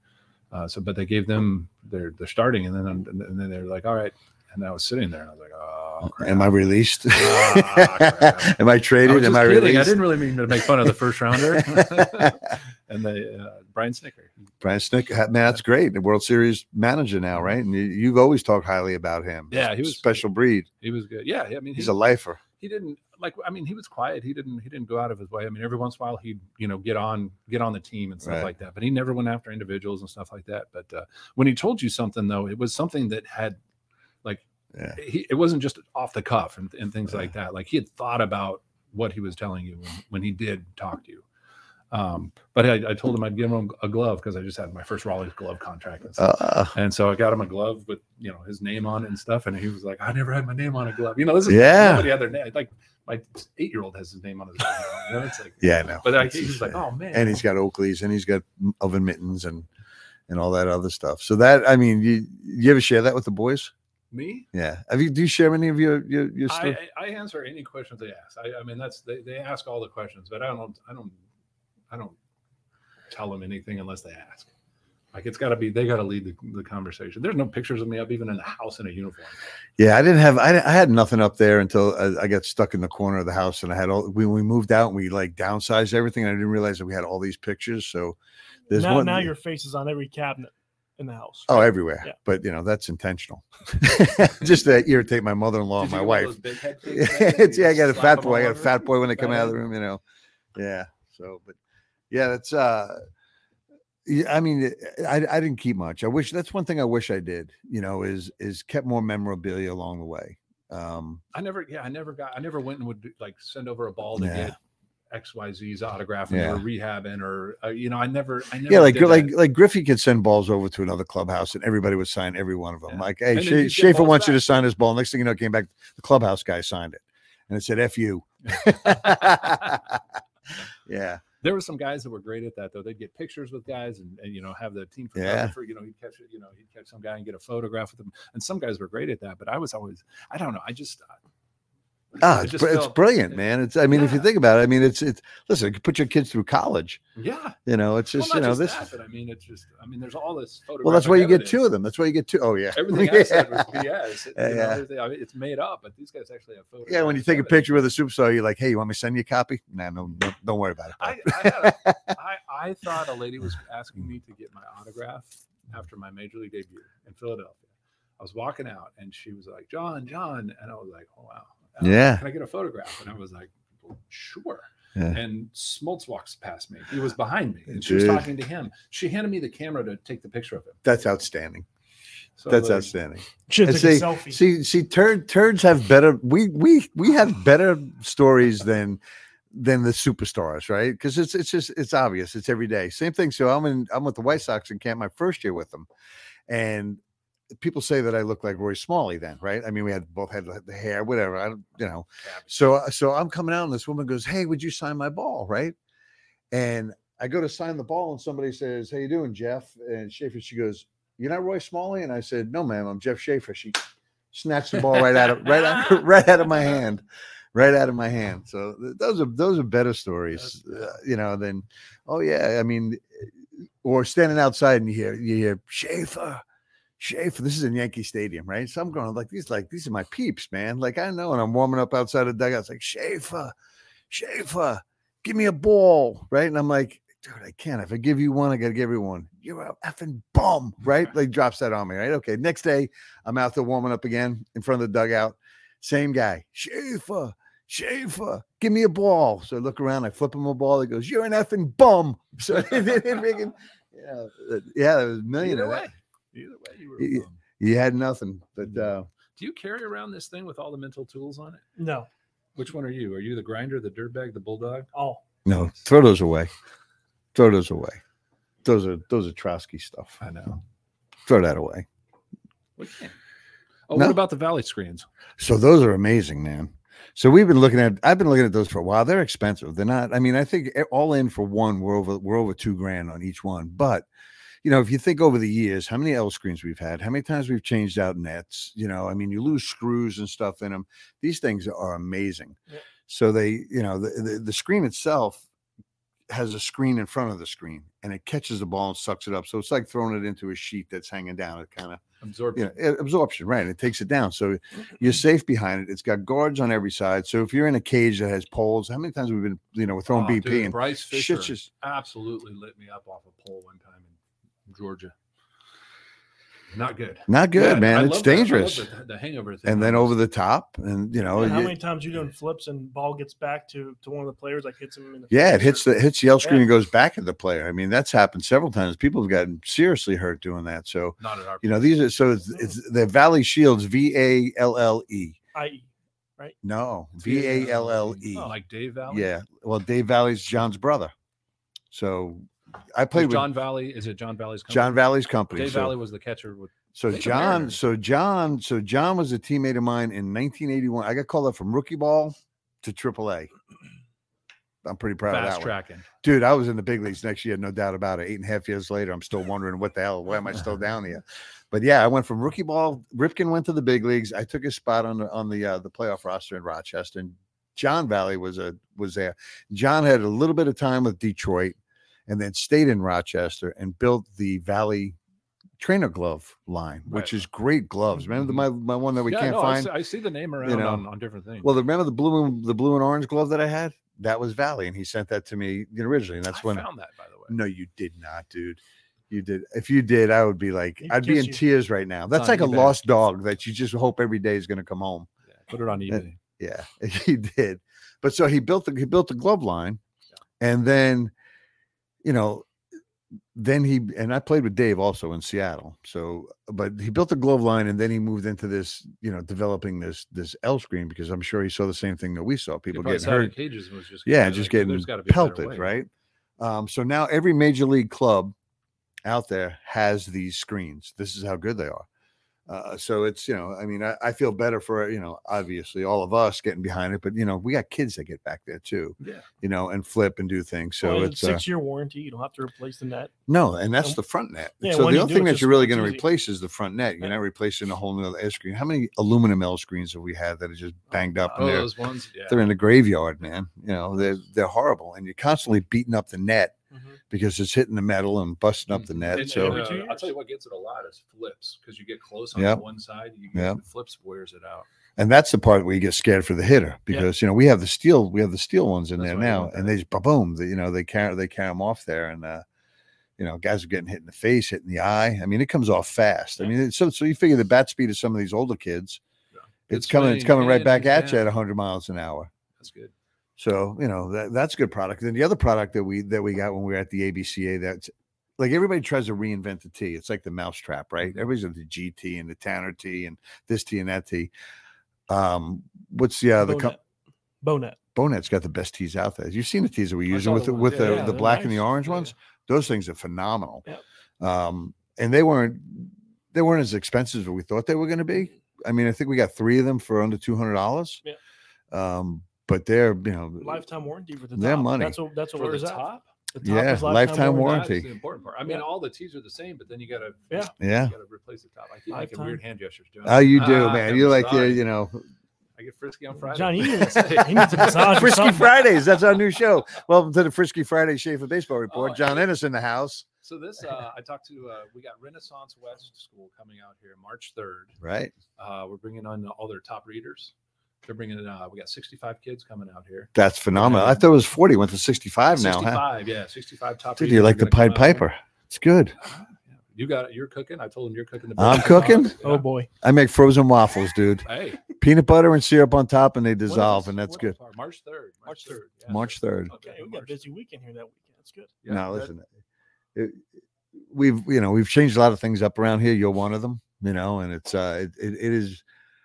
[SPEAKER 4] Uh, so, but they gave them their their starting, and then and then they're like, all right, and I was sitting there, and I was like, oh, crap.
[SPEAKER 2] Am I released?
[SPEAKER 4] Ah.
[SPEAKER 2] Am I
[SPEAKER 4] I
[SPEAKER 2] traded?
[SPEAKER 4] was
[SPEAKER 2] Am I
[SPEAKER 4] kidding. I didn't really mean to make fun of the first rounder. and the uh, Brian Snitker.
[SPEAKER 2] Brian Snick, man, that's great. The World Series manager now, right? And you, you've always talked highly about him.
[SPEAKER 4] Yeah, he was-
[SPEAKER 2] special breed.
[SPEAKER 4] He was good. Yeah, I mean,
[SPEAKER 2] He's a lifer.
[SPEAKER 4] he didn't like. I mean, he was quiet. He didn't. He didn't go out of his way. I mean, every once in a while, he'd you know get on get on the team and stuff
[SPEAKER 2] Right.
[SPEAKER 4] like that. But he never went after individuals and stuff like that. But uh, when he told you something, though, it was something that had like
[SPEAKER 2] Yeah.
[SPEAKER 4] he, it wasn't just off the cuff and, and things like that. Like he had thought about what he was telling you when, when he did talk to you. Um, but I, I told him I'd give him a glove because I just had my first Rawlings glove contract and stuff.
[SPEAKER 2] Uh,
[SPEAKER 4] And so I got him a glove with you know his name on it and stuff, and he was like, "I never had my name on a glove." You know, this is
[SPEAKER 2] Yeah.
[SPEAKER 4] nobody had their name. Like my eight year old has his name on his You know, it's like,
[SPEAKER 2] yeah, no.
[SPEAKER 4] but I,
[SPEAKER 2] It's
[SPEAKER 4] he was
[SPEAKER 2] just,
[SPEAKER 4] like, "Oh man!"
[SPEAKER 2] and he's got Oakleys and he's got oven mittens and and all that other stuff. So that I mean, you you ever share that with the boys?
[SPEAKER 4] me.
[SPEAKER 2] Yeah. Have you do you share any of your your, your stuff?
[SPEAKER 4] I, I I answer any questions they ask. I, I mean, that's they, they ask all the questions, but I don't I don't I don't tell them anything unless they ask. Like it's got to be they got to lead the, the conversation. There's no pictures of me up even in the house in a uniform.
[SPEAKER 2] Yeah, I didn't have I, I had nothing up there until I, I got stuck in the corner of the house, and I had all when we moved out and we like downsized everything. And I didn't realize that we had all these pictures. So there's
[SPEAKER 3] now,
[SPEAKER 2] one
[SPEAKER 3] now your face is on every cabinet in the house.
[SPEAKER 2] oh everywhere,
[SPEAKER 3] Yeah.
[SPEAKER 2] but you know that's intentional, just to irritate my mother-in-law,
[SPEAKER 4] Did you
[SPEAKER 2] my wife.
[SPEAKER 4] of those big head cakes back there?
[SPEAKER 2] it's yeah, I got a fat boy. I got a fat boy when they come out of the room, you know. Yeah. So, but yeah, that's uh, Yeah, I mean, I, I didn't keep much. I wish that's one thing I wish I did. You know, is is kept more memorabilia along the way. Um,
[SPEAKER 4] I never, yeah, I never got, I never went and would like send over a ball to
[SPEAKER 2] Yeah.
[SPEAKER 4] get XYZ's autograph and
[SPEAKER 2] Yeah.
[SPEAKER 4] or rehabbing or, uh, you know, I never, I never,
[SPEAKER 2] yeah, like like
[SPEAKER 4] that.
[SPEAKER 2] like Griffey could send balls over to another clubhouse, and everybody would sign every one of them.
[SPEAKER 4] Yeah.
[SPEAKER 2] Like, hey,
[SPEAKER 4] And then
[SPEAKER 2] Scha-
[SPEAKER 4] you'd get
[SPEAKER 2] Schaefer wants you to sign his ball. Next thing you know, it came back. The clubhouse guy signed it, and it said "F you." yeah,
[SPEAKER 4] there were some guys that were great at that though. They'd get pictures with guys and, and you know have the team
[SPEAKER 2] Yeah.
[SPEAKER 4] photographer. You know he'd catch. You know he'd catch some guy and get a photograph with them. And some guys were great at that. But I was always I don't know. I just
[SPEAKER 2] ah,
[SPEAKER 4] I
[SPEAKER 2] it's, br- it's brilliant, man. It's I mean, if you think about it, I mean, it's it's listen, could put your kids through college.
[SPEAKER 4] yeah.
[SPEAKER 2] You know, it's
[SPEAKER 4] Well,
[SPEAKER 2] just
[SPEAKER 4] not
[SPEAKER 2] you know
[SPEAKER 4] just
[SPEAKER 2] this.
[SPEAKER 4] that, I mean it's just I mean there's all this.
[SPEAKER 2] Well, that's why you get two of them. That's why you get two. Oh yeah,
[SPEAKER 4] Everything I said was
[SPEAKER 2] yeah.
[SPEAKER 4] BS. It-
[SPEAKER 2] Yeah,
[SPEAKER 4] you know,
[SPEAKER 2] yeah.
[SPEAKER 4] I mean, it's made up, but these guys actually have photos.
[SPEAKER 2] Yeah, when you take a picture with a superstar, you're like, "Hey, you want me to send you a copy?" Nah, no, no don't worry about it.
[SPEAKER 4] I. I, a, I, I thought a lady was asking me to get my autograph after my major league debut in Philadelphia. I was walking out and she was like, John, John. And I was like, oh, wow. Uh,
[SPEAKER 2] Yeah.
[SPEAKER 4] Can I get a photograph? And I was like, well, sure.
[SPEAKER 2] Yeah.
[SPEAKER 4] And Smoltz walks past me. He was behind me and she was talking to him. She handed me the camera to take the picture of him.
[SPEAKER 2] That's outstanding.
[SPEAKER 4] So
[SPEAKER 2] That's
[SPEAKER 4] like,
[SPEAKER 2] outstanding.
[SPEAKER 3] Should
[SPEAKER 2] And
[SPEAKER 3] a
[SPEAKER 2] see,
[SPEAKER 3] selfie.
[SPEAKER 2] see, see, turd, turds have better. We we we have better stories than than the superstars, right? Because it's it's just it's obvious. It's every day. Same thing. So I'm in. I'm with the White Sox in camp my first year with them, and people say that I look like Roy Smalley then, right? I mean, we had both had the hair, whatever. I don't, you know. So so I'm coming out, and this woman goes, "Hey, would you sign my ball?" Right? And I go to sign the ball, and somebody says, "How you doing, Jeff?" And Schaefer, she goes, "You're not Roy Smalley?" And I said, "No, ma'am, I'm Jeff Schaefer." She snatched the ball right out of right out, right out of my hand, right out of my hand. So those are those are better stories, uh, you know. Than oh yeah, I mean, or standing outside and you hear you hear Schaefer. Schaefer, this is in Yankee Stadium, right? So I'm going like these, like these are my peeps, man. Like I know, and I'm warming up outside the dugout. It's like Schaefer, Schaefer, give me a ball, right? And I'm like, dude, I can't. If I give you one, I gotta give you one. You're a effing bum, right? Like drops that on me, right? Okay. Next day, I'm out there warming up again in front of the dugout. Same guy, Schaefer, Schaefer, give me a ball. So I look around, I flip him a ball. He goes, You're an effing bum. So they yeah, uh, yeah, there was a million of that.
[SPEAKER 4] Either way, you were.
[SPEAKER 2] Y-
[SPEAKER 4] wrong.
[SPEAKER 2] You had nothing, but uh,
[SPEAKER 4] Do you carry around this thing with all the mental tools on it?
[SPEAKER 3] no.
[SPEAKER 4] Which one are you? Are you the grinder, the dirtbag, the bulldog?
[SPEAKER 3] Oh,
[SPEAKER 2] no, throw those away. Throw those away. Those are those are Trotsky stuff.
[SPEAKER 4] I know.
[SPEAKER 2] Throw that away.
[SPEAKER 4] We. Oh,
[SPEAKER 2] No.
[SPEAKER 4] what about the Valle screens?
[SPEAKER 2] So those are amazing, man. So we've been looking at. I've been looking at those for a while. They're expensive. They're not. I mean, I think all in for one, we're over we're over two grand on each one. But you know, if you think over the years, how many L screens we've had, how many times we've changed out nets. You know, I mean, you lose screws and stuff in them. These things are amazing.
[SPEAKER 3] Yeah.
[SPEAKER 2] So they, you know, the, the the screen itself has a screen in front of the screen, and it catches the ball and sucks it up. So it's like throwing it into a sheet that's hanging down. It kind of
[SPEAKER 4] Absorption.
[SPEAKER 2] you know, absorption, right? It takes it down. So you're safe behind it. It's got guards on every side. So if you're in a cage that has poles, how many times we've been, you know, we're throwing
[SPEAKER 4] Oh,
[SPEAKER 2] BP
[SPEAKER 4] dude,
[SPEAKER 2] and
[SPEAKER 4] Bryce Fisher
[SPEAKER 2] just
[SPEAKER 4] absolutely lit me up off a pole one time Georgia. Not good.
[SPEAKER 2] not good,
[SPEAKER 4] Yeah,
[SPEAKER 2] man.
[SPEAKER 4] I
[SPEAKER 2] it's
[SPEAKER 4] love that- I love
[SPEAKER 2] dangerous.
[SPEAKER 4] the, the hangover thing.
[SPEAKER 2] and then over the top, and you know,
[SPEAKER 3] and how
[SPEAKER 2] you-
[SPEAKER 3] many times you doing flips and ball gets back to to one of the players like hits him in the
[SPEAKER 2] yeah, it hits the hits the L screen
[SPEAKER 3] Yeah.
[SPEAKER 2] and goes back at the player. I mean, that's happened several times. People have gotten seriously hurt doing that. So
[SPEAKER 4] not at our
[SPEAKER 2] you know, these are so it's, it's the Valle Shields, V A L L E.
[SPEAKER 3] Right?
[SPEAKER 2] No, V A L L E.
[SPEAKER 4] Oh, like Dave Valle.
[SPEAKER 2] Yeah. Well, Dave Valle's John's brother. So I played with
[SPEAKER 4] John Valle. Is it John Valle's company?
[SPEAKER 2] John Valle's company.
[SPEAKER 4] Dave
[SPEAKER 2] so,
[SPEAKER 4] Valle was the catcher with.
[SPEAKER 2] so John, so John, so John was a teammate of mine in 1981. I got called up from rookie ball to AAA. I'm pretty proud of
[SPEAKER 4] fast
[SPEAKER 2] that one.
[SPEAKER 4] tracking.
[SPEAKER 2] Dude, I was in the big leagues next year, no doubt about it. Eight and a half years later, I'm still wondering what the hell, why am I still down here? But yeah, I went from rookie ball. Ripken went to the big leagues. I took his spot on the on the uh, the playoff roster in Rochester. And John Valle was a was there. John had a little bit of time with Detroit, and then stayed in Rochester and built the Valle trainer glove line, which is great gloves. Remember the, mm-hmm. my my one that we
[SPEAKER 4] yeah,
[SPEAKER 2] can't
[SPEAKER 4] no, I
[SPEAKER 2] find.
[SPEAKER 4] see, I see the name around
[SPEAKER 2] know.
[SPEAKER 4] on, on different things.
[SPEAKER 2] Well, remember the blue and the blue and orange glove that I had? That was Valle, and he sent that to me originally. And that's
[SPEAKER 4] I
[SPEAKER 2] when I
[SPEAKER 4] found that by the way.
[SPEAKER 2] no, you did not, dude. You did. If you did, I would be like,
[SPEAKER 3] He'd
[SPEAKER 2] I'd be in
[SPEAKER 3] you.
[SPEAKER 2] tears right now. That's like a
[SPEAKER 4] eBay.
[SPEAKER 2] lost dog that you just hope every day is going to come home.
[SPEAKER 4] Yeah, put it on eh, eBay.
[SPEAKER 2] Yeah, he did. But so he built the he built the glove line, and then, you know, then he and I played with Dave also in Seattle. So, but he built the glove line, and then he moved into this, you know, developing this this L screen because I'm sure he saw the same thing that we saw. People getting hurt,
[SPEAKER 4] Cages was just
[SPEAKER 2] yeah, just
[SPEAKER 4] well,
[SPEAKER 2] getting
[SPEAKER 4] there's gotta be a better
[SPEAKER 2] pelted, right? Um, so now every major league club out there has these screens. This is how good they are. Uh, so it's you know, I mean, I, I feel better for you know, obviously all of us getting behind it, but you know, we got kids that get back there too,
[SPEAKER 4] Yeah.
[SPEAKER 2] you know, and flip and do things. So
[SPEAKER 3] Well,
[SPEAKER 2] it's uh,
[SPEAKER 3] six year warranty. You don't have to replace the net.
[SPEAKER 2] no, and that's
[SPEAKER 3] Um,
[SPEAKER 2] the front net.
[SPEAKER 3] yeah,
[SPEAKER 2] so the only thing that you're really going to replace is the front net. You're
[SPEAKER 3] Yeah.
[SPEAKER 2] not replacing a whole new L screen. How many aluminum L screens have we had that are just banged up
[SPEAKER 4] Oh, those ones. Yeah.
[SPEAKER 2] they're in the graveyard, man? You know, they're they're horrible, and you're constantly beating up the net because it's hitting the metal and busting up the
[SPEAKER 4] Mhm.
[SPEAKER 2] net.
[SPEAKER 4] And-
[SPEAKER 2] so
[SPEAKER 4] and, uh, I'll tell you what gets it a lot is flips because you get close on
[SPEAKER 2] Yep.
[SPEAKER 4] one side, you get
[SPEAKER 2] Yep.
[SPEAKER 4] the flips wears it out.
[SPEAKER 2] and that's the part where you get scared for the hitter because you know we have the steel we have the steel ones in
[SPEAKER 4] That's
[SPEAKER 2] there now and they just boom they, you know they carry they carry them off there and uh you know guys are getting hit in the face hit in the eye i mean it comes off fast i mean so so you figure the bat speed of some of these older kids
[SPEAKER 4] Yeah.
[SPEAKER 2] it's
[SPEAKER 4] Good
[SPEAKER 2] coming it's coming right back
[SPEAKER 4] he's
[SPEAKER 2] at you at 100 miles an hour
[SPEAKER 4] That's good.
[SPEAKER 2] So you know that that's a good product then the other product that we that we got when we were at the abca that's like everybody tries to reinvent the tea. It's like the mousetrap, right?
[SPEAKER 4] Mhm.
[SPEAKER 2] Everybody's at the GT and the Tanner tea and this tea and that tea. Um, what's the uh, the
[SPEAKER 3] Bownet. Bownet.
[SPEAKER 2] Bownet's got the best teas out there. You've seen the teas that we're using with
[SPEAKER 4] the
[SPEAKER 2] with
[SPEAKER 4] yeah,
[SPEAKER 2] the,
[SPEAKER 3] yeah,
[SPEAKER 2] the black and the
[SPEAKER 3] nice.
[SPEAKER 2] orange
[SPEAKER 4] Yeah.
[SPEAKER 2] ones. Those things are phenomenal. Um, and they weren't they weren't as expensive as we thought they were going to be. I mean, I think we got three of them for under two hundred dollars.
[SPEAKER 3] Yeah.
[SPEAKER 2] Um, but they're you know
[SPEAKER 3] Lifetime warranty for the
[SPEAKER 2] Their
[SPEAKER 3] top.
[SPEAKER 2] money.
[SPEAKER 3] That's what that's what
[SPEAKER 4] For the
[SPEAKER 3] wears out.
[SPEAKER 4] top,
[SPEAKER 3] The top
[SPEAKER 2] Yeah,
[SPEAKER 3] is
[SPEAKER 2] lifetime warranty.
[SPEAKER 4] that's the important part. I mean,
[SPEAKER 3] Yeah.
[SPEAKER 4] all the tees are the same, but then you gotta
[SPEAKER 3] Yeah.
[SPEAKER 2] yeah.
[SPEAKER 4] gotta replace the top. I keep making
[SPEAKER 3] Lifetime.
[SPEAKER 4] weird hand gestures. Doing
[SPEAKER 2] Oh, you do,
[SPEAKER 4] Ah,
[SPEAKER 2] man. You're like you
[SPEAKER 4] sorry.
[SPEAKER 2] you know
[SPEAKER 4] I get frisky on Friday.
[SPEAKER 3] John, you need, a- he needs a massage.
[SPEAKER 2] Frisky
[SPEAKER 3] something.
[SPEAKER 2] Fridays. That's our new show. Welcome to the Frisky Friday Schaefer Baseball Report.
[SPEAKER 4] Oh,
[SPEAKER 2] John
[SPEAKER 4] hey.
[SPEAKER 2] Ennis in the house.
[SPEAKER 4] So this, uh, I talked to. Uh, we got Renaissance West School coming out here March third.
[SPEAKER 2] Right.
[SPEAKER 4] Uh, we're bringing on all their top readers. They're bringing it out. we got 65 kids coming out here.
[SPEAKER 2] That's phenomenal. I thought it was 40. Went to 65 now, huh?
[SPEAKER 4] 65, yeah, 65 top.
[SPEAKER 2] Dude, you
[SPEAKER 4] are
[SPEAKER 2] like the
[SPEAKER 4] gonna
[SPEAKER 2] Pied
[SPEAKER 4] out.
[SPEAKER 2] Piper. It's good.
[SPEAKER 4] Yeah. You got it. You're cooking. I told him you're cooking the.
[SPEAKER 2] I'm cooking?
[SPEAKER 4] sauce.
[SPEAKER 3] Oh boy.
[SPEAKER 2] I make frozen waffles, dude.
[SPEAKER 4] Hey,
[SPEAKER 2] Peanut butter and syrup on top, and they dissolve,
[SPEAKER 4] else-
[SPEAKER 2] and that's good.
[SPEAKER 4] else March 3rd. March 3rd. yeah.
[SPEAKER 2] March 3rd.
[SPEAKER 3] Okay, we got a busy weekend here that weekend. That's good.
[SPEAKER 4] Yeah,
[SPEAKER 2] no,
[SPEAKER 4] that-
[SPEAKER 2] listen. it- we've you know we've changed a lot of things up around here. You're one of them, you know, and it's uh it, it, it is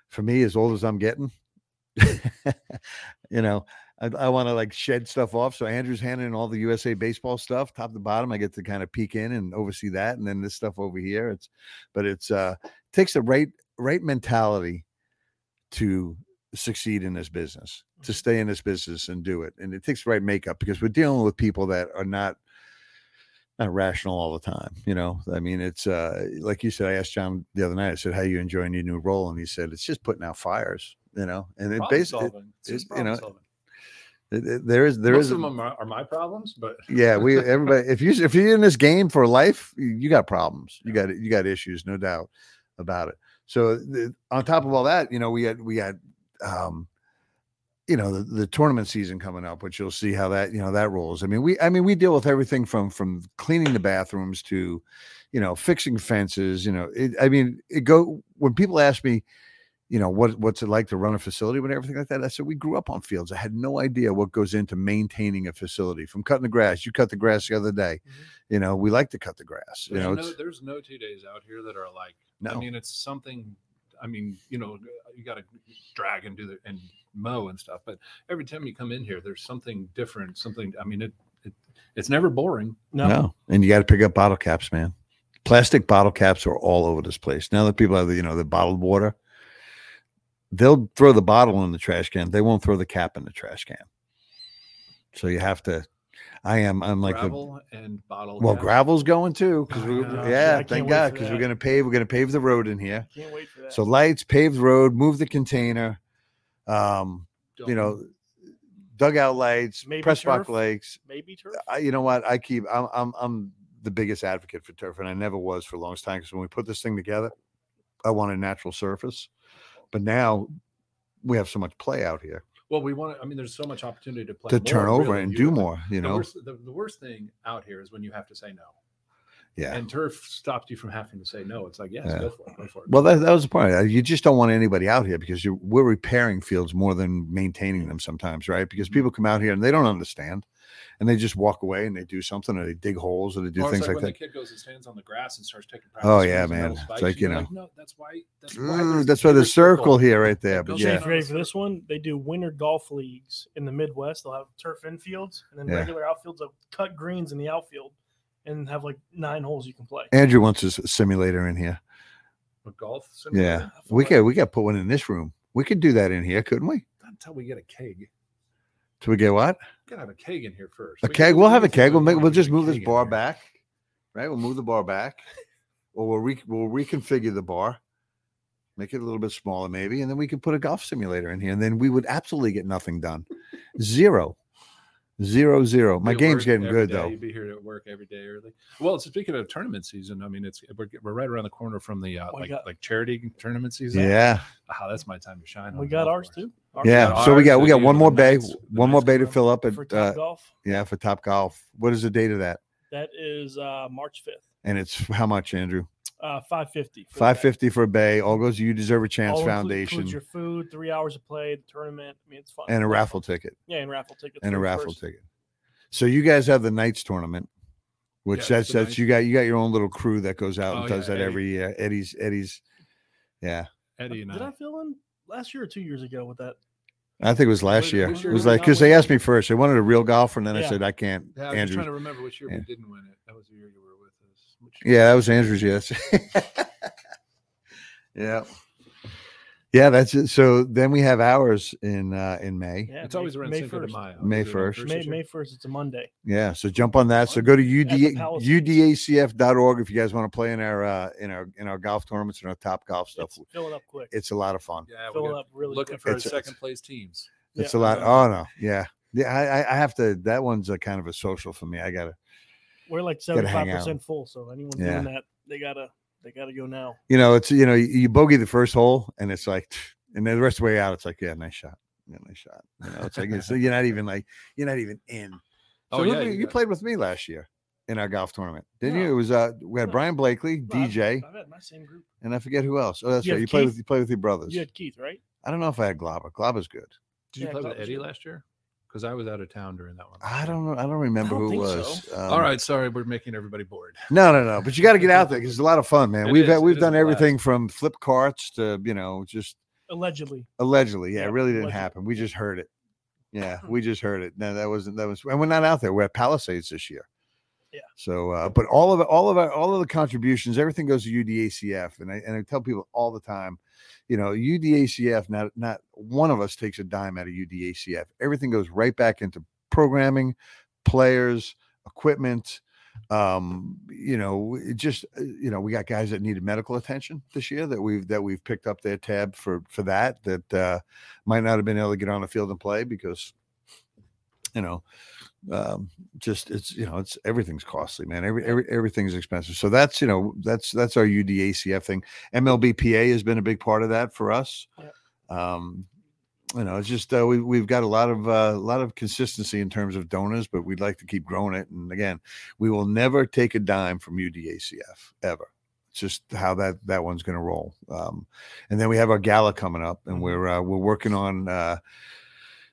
[SPEAKER 2] for me as old as I'm getting. you know, I, I want to like shed stuff off. So Andrew's handling all the USA baseball stuff, top to bottom. I get to kind of peek in and oversee that, and then this stuff over here. It's but it's uh takes the right right mentality to succeed in this business, to
[SPEAKER 3] Mhm.
[SPEAKER 2] stay in this business and do it. And it takes the right makeup because we're dealing with people that are not not rational all the time. You know, I mean, it's uh like you said. I asked John the other night. I said, "How you enjoying your new role?" And he said, "It's just putting out fires." You know, and it
[SPEAKER 4] Problem
[SPEAKER 2] basically
[SPEAKER 4] solving. It's
[SPEAKER 2] it- you know,
[SPEAKER 4] solving.
[SPEAKER 2] it, it- there is there
[SPEAKER 4] Most
[SPEAKER 2] is
[SPEAKER 4] of them are, my problems, but
[SPEAKER 2] yeah we everybody if you if you're in this game for life you, you got problems you got you got issues no doubt about it so the, on top of all that you know we had we had um you know the, the tournament season coming up which you'll see how that you know that rolls i mean we i mean we deal with everything from from cleaning the bathrooms to you know fixing fences you know it, i mean it go when people ask me you know what what's it like to run a facility and everything like that i said we grew up on fields i had no idea what goes into maintaining a facility from cutting the grass you cut the grass the other day
[SPEAKER 3] Mhm.
[SPEAKER 2] you know we like to cut the grass you
[SPEAKER 4] there's
[SPEAKER 2] know
[SPEAKER 4] no, there's no two days out here that are like.
[SPEAKER 2] No.
[SPEAKER 4] I mean, it's something. I mean, you know, you got to drag and do the and mow and stuff, but every time you come in here, there's something different. Something. I mean, it, it it's never boring.
[SPEAKER 3] No.
[SPEAKER 2] no and you got to pick up bottle caps man plastic bottle caps are all over this place now that people have the you know the bottled water they'll throw the bottle in the trash can they won't throw the cap in the trash can so you have to i am i'm like
[SPEAKER 4] Gravel and bottle.
[SPEAKER 2] well
[SPEAKER 4] caps.
[SPEAKER 2] gravel's going too because we
[SPEAKER 4] yeah.
[SPEAKER 3] Yeah, I
[SPEAKER 2] yeah
[SPEAKER 3] can't
[SPEAKER 2] thank god because we're going to pave we're going to pave the road in here
[SPEAKER 3] Can't wait for that.
[SPEAKER 2] so lights paved road move the container um you know dugout lights
[SPEAKER 3] Maybe
[SPEAKER 2] press rock
[SPEAKER 3] turf?
[SPEAKER 2] lakes
[SPEAKER 3] maybe turf.
[SPEAKER 2] I, you know what? I keep I'm I'm I'm the biggest advocate for turf, and I never was for a long time. Because when we put this thing together, I wanted natural surface, but now we have so much play out here
[SPEAKER 4] Well, we want. to I mean, there's so much opportunity to play
[SPEAKER 2] to
[SPEAKER 4] more,
[SPEAKER 2] turn over
[SPEAKER 4] really.
[SPEAKER 2] and do more. You
[SPEAKER 4] the
[SPEAKER 2] know,
[SPEAKER 4] worst, the, the worst thing out here is when you have to say no.
[SPEAKER 2] yeah.
[SPEAKER 4] And turf stops you from having to say no. It's like, yes,
[SPEAKER 2] Yeah.
[SPEAKER 4] go for it, go for it.
[SPEAKER 2] Well, that, that was the point. You just don't want anybody out here because we're repairing fields more than maintaining them sometimes, right? Because
[SPEAKER 4] Mhm.
[SPEAKER 2] people come out here and they don't understand. And they just walk away and they do something or they dig holes or they do
[SPEAKER 4] Or
[SPEAKER 2] things like,
[SPEAKER 4] when
[SPEAKER 2] that.
[SPEAKER 4] the kid goes and stands on the grass and starts taking
[SPEAKER 2] Oh, yeah, man. It's like, you
[SPEAKER 4] you're
[SPEAKER 2] know.
[SPEAKER 4] no, that's why. That's why.
[SPEAKER 2] Mm, that's why the
[SPEAKER 4] bigger
[SPEAKER 2] circle here right there.
[SPEAKER 4] Go
[SPEAKER 2] But
[SPEAKER 3] See,
[SPEAKER 2] yeah,
[SPEAKER 3] ready for this one, they do winter golf leagues in the Midwest. They'll have turf infields and then
[SPEAKER 2] Yeah.
[SPEAKER 3] regular outfields. They'll cut greens in the outfield and have like nine holes you can play.
[SPEAKER 2] Andrew wants a s- simulator in here.
[SPEAKER 4] A golf.
[SPEAKER 2] Yeah,
[SPEAKER 4] simulator? I feel
[SPEAKER 2] we
[SPEAKER 4] like-
[SPEAKER 2] could we got put one in this room. We could do that in here, couldn't we?
[SPEAKER 4] Not until we get a keg.
[SPEAKER 2] Till we get what?
[SPEAKER 4] We gotta have a keg in here first.
[SPEAKER 2] A
[SPEAKER 4] We
[SPEAKER 2] keg. We'll have a keg. We'll make. We'll just move this bar back. Right. We'll move the bar back, or we'll re- we'll reconfigure the bar, make it a little bit smaller, maybe, and then we can put a golf simulator in here, and then we would absolutely get nothing done. Zero, zero, zero. My game's getting good
[SPEAKER 4] day.
[SPEAKER 2] though.
[SPEAKER 4] You'd be here at work every day early. Well, speaking of tournament season, I mean, it's we're, we're right around the corner from the uh,
[SPEAKER 3] We
[SPEAKER 4] like
[SPEAKER 3] got-
[SPEAKER 4] like charity tournament season.
[SPEAKER 2] Yeah,
[SPEAKER 4] Ah, that's my time to shine.
[SPEAKER 3] We got ours
[SPEAKER 4] course.
[SPEAKER 3] too. Ours
[SPEAKER 2] yeah.
[SPEAKER 3] got
[SPEAKER 2] So we got we got one more bay,
[SPEAKER 4] Knights- the
[SPEAKER 2] one more bay to fill up at
[SPEAKER 3] for
[SPEAKER 2] uh,
[SPEAKER 3] golf.
[SPEAKER 2] yeah for Top Golf. What is the date of that?
[SPEAKER 3] That is uh, March fifth.
[SPEAKER 2] And it's how much, Andrew?
[SPEAKER 3] Uh, five fifty.
[SPEAKER 2] Five fifty for a bay. All goes to You Deserve a Chance Foundation
[SPEAKER 3] Includes your food, three hours of play, the tournament. I mean, it's fun.
[SPEAKER 2] and a
[SPEAKER 3] Lots
[SPEAKER 2] raffle ticket.
[SPEAKER 3] Yeah, and raffle ticket.
[SPEAKER 2] and a raffle
[SPEAKER 3] first-
[SPEAKER 2] ticket. So you guys have the Knights tournament, which
[SPEAKER 4] Yeah,
[SPEAKER 2] that's that's you got you got your own little crew that goes out
[SPEAKER 4] Oh,
[SPEAKER 2] and does
[SPEAKER 4] yeah,
[SPEAKER 2] that
[SPEAKER 4] Eddie.
[SPEAKER 2] every year. Eddie's Eddie's, yeah.
[SPEAKER 4] Eddie and I
[SPEAKER 3] Did
[SPEAKER 4] I.
[SPEAKER 3] I fill in last year or two years ago with that?
[SPEAKER 2] I think it was last year. It was like because they asked me first. They wanted a real golfer, and then I said I can't.
[SPEAKER 4] Yeah, I was
[SPEAKER 2] Andrew.
[SPEAKER 4] trying to remember which year
[SPEAKER 2] Yeah.
[SPEAKER 4] we didn't win it. That was the year you were with us. Which?
[SPEAKER 2] Yeah, that was Andrew's. Yes. yeah. Yeah, that's it. So then we have ours in uh in May.
[SPEAKER 3] Yeah,
[SPEAKER 4] It's
[SPEAKER 3] May-
[SPEAKER 4] always around
[SPEAKER 3] May
[SPEAKER 4] Cinco de
[SPEAKER 3] 1st.
[SPEAKER 4] Mayo.
[SPEAKER 2] May
[SPEAKER 4] Is it on
[SPEAKER 2] 1st.
[SPEAKER 3] May. May first. It's a Monday.
[SPEAKER 2] Yeah, so jump on that. So go to
[SPEAKER 3] the
[SPEAKER 2] UD,
[SPEAKER 3] Palace.
[SPEAKER 2] udacf.org if you guys want to play in our uh in our in our golf tournaments and our top golf stuff.
[SPEAKER 3] It's filling up quick.
[SPEAKER 2] It's a lot of fun.
[SPEAKER 4] Yeah,
[SPEAKER 3] filling up really
[SPEAKER 4] looking
[SPEAKER 3] quick.
[SPEAKER 4] for
[SPEAKER 2] It's
[SPEAKER 4] second place teams.
[SPEAKER 2] It's
[SPEAKER 3] Yeah.
[SPEAKER 2] a lot. Oh no, yeah, yeah. I, I- I have to. That one's a kind of a social for me. I gotta.
[SPEAKER 3] We're like
[SPEAKER 2] Gotta
[SPEAKER 3] seventy
[SPEAKER 2] hang
[SPEAKER 3] five
[SPEAKER 2] out.
[SPEAKER 3] percent full. So anyone
[SPEAKER 2] Yeah.
[SPEAKER 3] doing that, they gotta they gotta go now.
[SPEAKER 2] You know, it's you know, you, you bogey the first hole, and it's like, and then the rest of the way out, it's like, yeah, nice shot, yeah, nice shot. You know, it's like it's, you're not even like you're not even in. So
[SPEAKER 4] Oh, yeah, you
[SPEAKER 2] you, played with me last year in our golf tournament, didn't you? It was uh, we had
[SPEAKER 3] No.
[SPEAKER 2] Brian Blakely,
[SPEAKER 3] No, I've-
[SPEAKER 2] DJ,
[SPEAKER 3] I've had my same group.
[SPEAKER 2] and I forget who else. Oh, that's
[SPEAKER 3] You
[SPEAKER 2] right.
[SPEAKER 3] have
[SPEAKER 2] You played with you played with your brothers.
[SPEAKER 3] You had Keith, right?
[SPEAKER 2] I don't know if I had Glaba. Glaba's good.
[SPEAKER 4] Did you play
[SPEAKER 3] Club
[SPEAKER 4] with Eddie
[SPEAKER 3] good.
[SPEAKER 4] last year? Because I was out of town during that one.
[SPEAKER 2] I don't know. I don't remember
[SPEAKER 3] don't
[SPEAKER 2] who it
[SPEAKER 3] think
[SPEAKER 2] was. Um,
[SPEAKER 4] All right, sorry, we're making everybody bored.
[SPEAKER 2] No, no, no. But you got to get out there because it's a lot of fun, man.
[SPEAKER 4] It
[SPEAKER 2] we've
[SPEAKER 4] is,
[SPEAKER 2] had, we've done
[SPEAKER 4] a blast.
[SPEAKER 2] everything from flip carts to you know just
[SPEAKER 3] Allegedly.
[SPEAKER 2] allegedly. Yeah, it really didn't
[SPEAKER 3] allegedly.
[SPEAKER 2] happen. We just heard it. Yeah, we just heard it. No, that wasn't that was. And we're not out there. We're at Palisades this year.
[SPEAKER 3] Yeah.
[SPEAKER 2] So, uh, but all of it, all of our, all of the contributions, everything goes to UDACF, and I and I tell people all the time, you know, UDACF. Not not one of us takes a dime out of UDACF. Everything goes right back into programming, players, equipment. Um, you know, just uh, you know, we got guys that needed medical attention this year that we've that we've picked up their tab for for that that uh, might not have been able to get on the field and play because you know um just it's you know it's everything's costly man every, every everything's expensive. So that's you know that's that's our udacf thing. Mlbpa has been a big part of that for us. Um you know it's just uh, we, we've got a lot of uh, a lot of consistency in terms of donors but we'd like to keep growing it. And again we will never take a dime from udacf ever. It's just how that that one's going to roll. Um and then we have our gala coming up and
[SPEAKER 3] Mhm.
[SPEAKER 2] we're uh, we're working on uh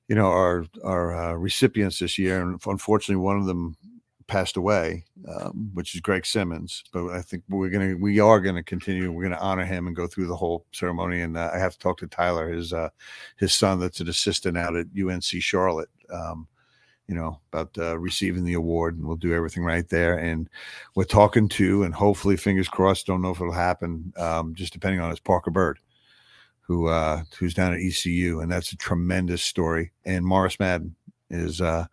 [SPEAKER 2] you know our our uh, recipients this year and unfortunately one of them passed away um, which is greg simmons but i think we're gonna we are gonna continue we're gonna honor him and go through the whole ceremony and uh, i have to talk to tyler his uh his son that's an assistant out at unc charlotte um you know about uh, receiving the award and we'll do everything right there and we're talking to and hopefully fingers crossed don't know if it'll happen um, just depending on his parker bird who uh who's down at ECU and that's a tremendous story and Morris Madden is uh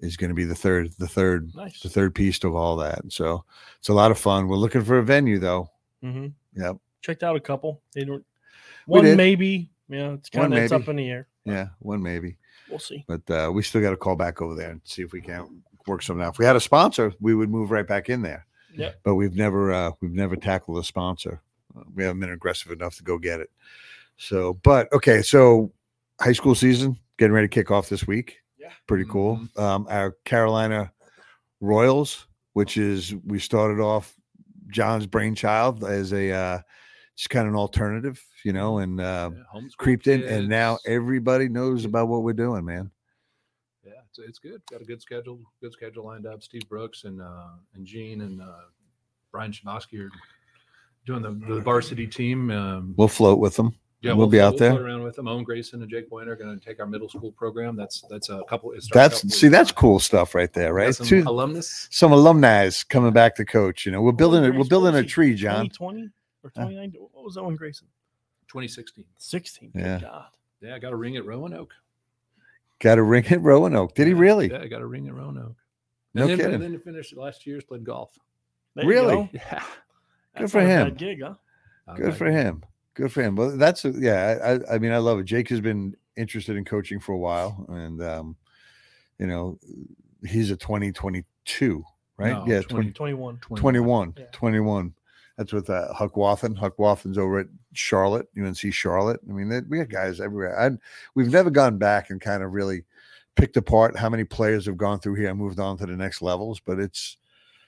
[SPEAKER 2] is going to be the third the third
[SPEAKER 3] Nice.
[SPEAKER 2] the third piece of all that so it's a lot of fun we're looking for a venue though
[SPEAKER 3] Mm-hmm.
[SPEAKER 2] Yep.
[SPEAKER 3] Checked out a couple. They don't. One maybe. Yeah, it's kind of up in the air.
[SPEAKER 2] yeah one maybe
[SPEAKER 3] We'll see.
[SPEAKER 2] but uh we still got to call back over there and see if we can't work something out if we had a sponsor we would move right back in there
[SPEAKER 3] Yeah.
[SPEAKER 2] but we've never uh we've never tackled a sponsor we haven't been aggressive enough to go get it so but okay so high school season getting ready to kick off this week
[SPEAKER 3] Yeah.
[SPEAKER 2] pretty cool um our carolina royals which is we started off john's brainchild as a uh just kind of an alternative you know and uh
[SPEAKER 4] Yeah, homeschool
[SPEAKER 2] creeped in and now everybody knows about what we're doing man
[SPEAKER 4] yeah, it's, it's good. Got a good schedule. Good schedule lined up. Steve Brooks and uh, and Gene and uh, Brian Shabosky are doing the, the varsity team. Um,
[SPEAKER 2] We'll float with them.
[SPEAKER 4] Yeah,
[SPEAKER 2] we'll be out
[SPEAKER 4] float
[SPEAKER 2] there.
[SPEAKER 4] around with them. Owen Grayson and Jake Boyne are going to take our middle school program. That's that's a couple. it starts a
[SPEAKER 2] That's
[SPEAKER 4] couple
[SPEAKER 2] see, that's
[SPEAKER 4] uh,
[SPEAKER 2] cool stuff right there, right?
[SPEAKER 4] Some
[SPEAKER 2] Two,
[SPEAKER 4] alumnus.
[SPEAKER 2] some alumni coming back to coach. You know, we're building it. We're building a tree, John.
[SPEAKER 3] Twenty or
[SPEAKER 2] Huh?
[SPEAKER 3] 29? What was Owen Grayson?
[SPEAKER 4] 2016.
[SPEAKER 3] 16.
[SPEAKER 2] Yeah.
[SPEAKER 3] God.
[SPEAKER 4] Yeah, I got a ring at Roanoke.
[SPEAKER 2] Got a ring at Roanoke. Did he really?
[SPEAKER 4] Yeah, I got a ring at Roanoke.
[SPEAKER 2] No
[SPEAKER 4] then,
[SPEAKER 2] kidding.
[SPEAKER 4] And then he finished last year's played golf.
[SPEAKER 3] There
[SPEAKER 2] Really?
[SPEAKER 3] go.
[SPEAKER 4] Yeah.
[SPEAKER 3] That's
[SPEAKER 2] for
[SPEAKER 3] not a
[SPEAKER 2] him.
[SPEAKER 3] bad gig, huh?
[SPEAKER 2] Good for him. Good for him. Well, that's a, yeah. I, I- mean, I love it. Jake has been interested in coaching for a while, and um, you know, he's a 2022, right?
[SPEAKER 4] No,
[SPEAKER 2] yeah,
[SPEAKER 4] 20
[SPEAKER 2] 20,
[SPEAKER 3] 21.
[SPEAKER 2] 21,
[SPEAKER 3] Yeah.
[SPEAKER 2] 21. That's with uh, Huck Wathen. Huck Wathen's over at Charlotte, UNC Charlotte. I mean, they, we got guys everywhere. I, we've never gone back and kind of really picked apart how many players have gone through here and moved on to the next levels, but it's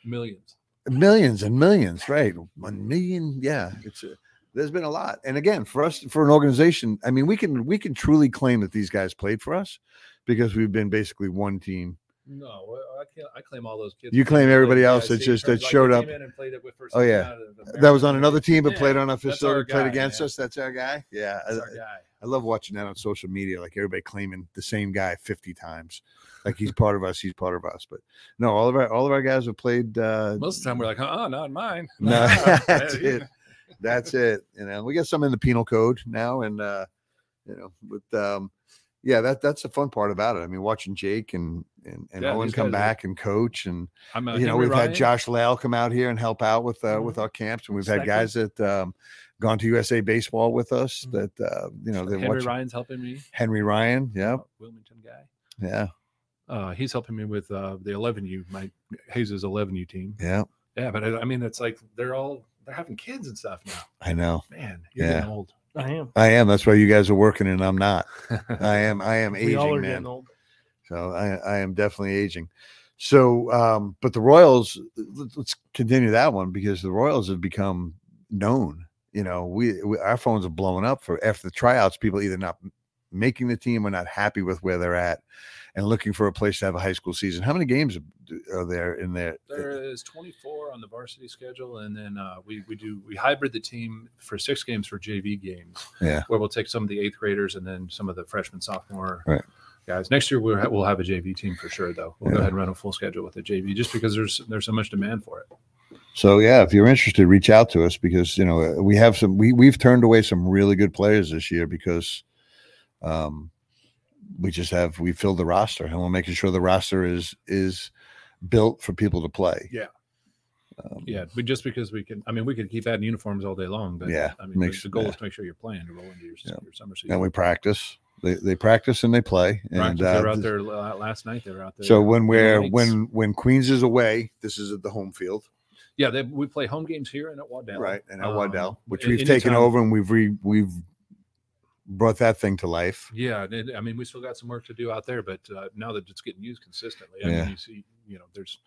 [SPEAKER 4] Millions.
[SPEAKER 2] millions and millions, right? One million, yeah. It's a, there's been a lot, and again, for us, for an organization, I mean, we can we can truly claim that these guys played for us because we've been basically one team.
[SPEAKER 4] No, I can't. I claim all those kids.
[SPEAKER 2] You claim everybody else
[SPEAKER 4] that
[SPEAKER 2] just- that
[SPEAKER 4] like
[SPEAKER 2] showed up.
[SPEAKER 4] came in and played it with first
[SPEAKER 2] Oh, yeah. That was on another team, but
[SPEAKER 4] Yeah,
[SPEAKER 2] played on our facility, played against
[SPEAKER 4] man.
[SPEAKER 2] us. That's our guy. Yeah, I,
[SPEAKER 4] our guy.
[SPEAKER 2] I love watching that on social media, like everybody claiming the same guy fifty times, like he's part of us. He's part of us, but no, all of our all of our guys have played. uh
[SPEAKER 4] Most of the time, we're like, oh, not mine.
[SPEAKER 2] No, that's it. That's it. You know, we got some in the penal code now, and uh, you know, but um, yeah, that that's the fun part about it. I mean, watching Jake and and, and
[SPEAKER 4] Yeah,
[SPEAKER 2] Owen come
[SPEAKER 4] guys are-
[SPEAKER 2] back and coach, and
[SPEAKER 4] I'm uh,
[SPEAKER 2] you know,
[SPEAKER 4] Henry
[SPEAKER 2] we've
[SPEAKER 4] Ryan.
[SPEAKER 2] had Josh Lale come out here and help out with uh, with
[SPEAKER 3] Mhm.
[SPEAKER 2] our camps, and we've had guys that um, gone to USA baseball with us.
[SPEAKER 3] Mhm.
[SPEAKER 2] That uh, you know, they
[SPEAKER 4] Henry
[SPEAKER 2] watch
[SPEAKER 4] Ryan's helping me.
[SPEAKER 2] Henry Ryan. Yeah,
[SPEAKER 4] uh, Wilmington guy.
[SPEAKER 2] yeah,
[SPEAKER 4] Uh, he's helping me with uh, the 11U, my Hayes' 11U team.
[SPEAKER 2] yeah.
[SPEAKER 4] Yeah, but I, I mean, it's like they're all they're having kids and stuff now.
[SPEAKER 2] I know.
[SPEAKER 4] Man, you're
[SPEAKER 2] Yeah.
[SPEAKER 4] getting old.
[SPEAKER 3] I am.
[SPEAKER 2] I am. That's why you guys are working, and I'm not. I am. I am
[SPEAKER 3] We all
[SPEAKER 2] aging,
[SPEAKER 3] are
[SPEAKER 2] man.
[SPEAKER 3] getting old.
[SPEAKER 2] So I, I am definitely aging. So, um, but the Royals, let- let's continue that one because the Royals have become known. You know, we, we our phones are blowing up for after the tryouts. People either not making the team or not happy with where they're at, and looking for a place to have a high school season. How many games are there in there?
[SPEAKER 4] There is 24 on the varsity schedule, and then uh, we we do we hybrid the team for six games for JV games.
[SPEAKER 2] Yeah.
[SPEAKER 4] where we'll take some of the eighth graders and then some of the freshman sophomore
[SPEAKER 2] Right.
[SPEAKER 4] guys. Next year we'll ha- we'll have a JV team for sure, though. We'll go ahead and run a full schedule with the JV just because there's there's so much demand for it.
[SPEAKER 2] So yeah, if you're interested, reach out to us because you know we have some. We we've turned away some really good players this year because, um, we just have we filled the roster and we're making sure the roster is is built for people to play.
[SPEAKER 4] Yeah.
[SPEAKER 2] Um,
[SPEAKER 4] Yeah, but just because we can, I mean, we could keep adding uniforms all day long, but
[SPEAKER 2] Yeah,
[SPEAKER 4] I mean,
[SPEAKER 2] makes-
[SPEAKER 4] the, goal
[SPEAKER 2] yeah.
[SPEAKER 4] is to make sure you're playing to roll into your,
[SPEAKER 2] Yeah.
[SPEAKER 4] your summer season.
[SPEAKER 2] and we practice. They they practice and they play. And
[SPEAKER 4] Practice, were
[SPEAKER 2] uh,
[SPEAKER 4] out there last night. They were out there.
[SPEAKER 2] so when we're
[SPEAKER 4] lights.
[SPEAKER 2] when when Queens is away, this is at the home field,
[SPEAKER 4] yeah, they, we play home games here and at Waddell,
[SPEAKER 2] right? And at
[SPEAKER 4] Um,
[SPEAKER 2] Waddell, which we've taken over and we've re, we've brought that thing to life.
[SPEAKER 4] Yeah, and I mean, we still got some work to do out there, but uh, now that it's getting used consistently, I
[SPEAKER 2] Yeah.
[SPEAKER 4] mean, you see, you know, there's,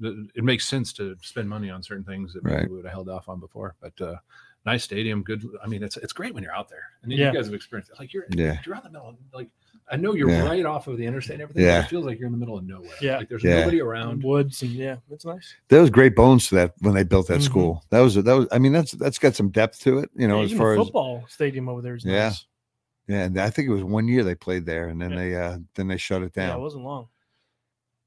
[SPEAKER 4] it makes sense to spend money on certain things that maybe
[SPEAKER 2] Right.
[SPEAKER 4] we would have held off on before. But uh, nice stadium, good. I mean, it's it's great when you're out there, and then
[SPEAKER 3] Yeah.
[SPEAKER 4] you guys have experienced it. Like you're,
[SPEAKER 2] Yeah.
[SPEAKER 4] you're out in the middle. Of, like I know you're
[SPEAKER 2] Yeah.
[SPEAKER 4] right off of the interstate and everything.
[SPEAKER 2] Yeah.
[SPEAKER 4] but it feels like you're in the middle of nowhere.
[SPEAKER 3] Yeah.
[SPEAKER 4] like there's
[SPEAKER 2] Yeah.
[SPEAKER 4] nobody around.
[SPEAKER 3] Woods and yeah, that's nice.
[SPEAKER 2] There was great bones to that when they built that
[SPEAKER 3] Mhm.
[SPEAKER 2] school. That was that was. I mean, that's that's got some depth to it. You know,
[SPEAKER 3] Yeah,
[SPEAKER 2] as
[SPEAKER 3] even
[SPEAKER 2] far
[SPEAKER 3] the
[SPEAKER 2] as
[SPEAKER 3] football stadium over there is
[SPEAKER 2] Yeah.
[SPEAKER 3] nice.
[SPEAKER 2] Yeah, and I think it was one year they played there, and then
[SPEAKER 3] Yeah.
[SPEAKER 2] they uh then they shut it down.
[SPEAKER 3] Yeah, it wasn't long.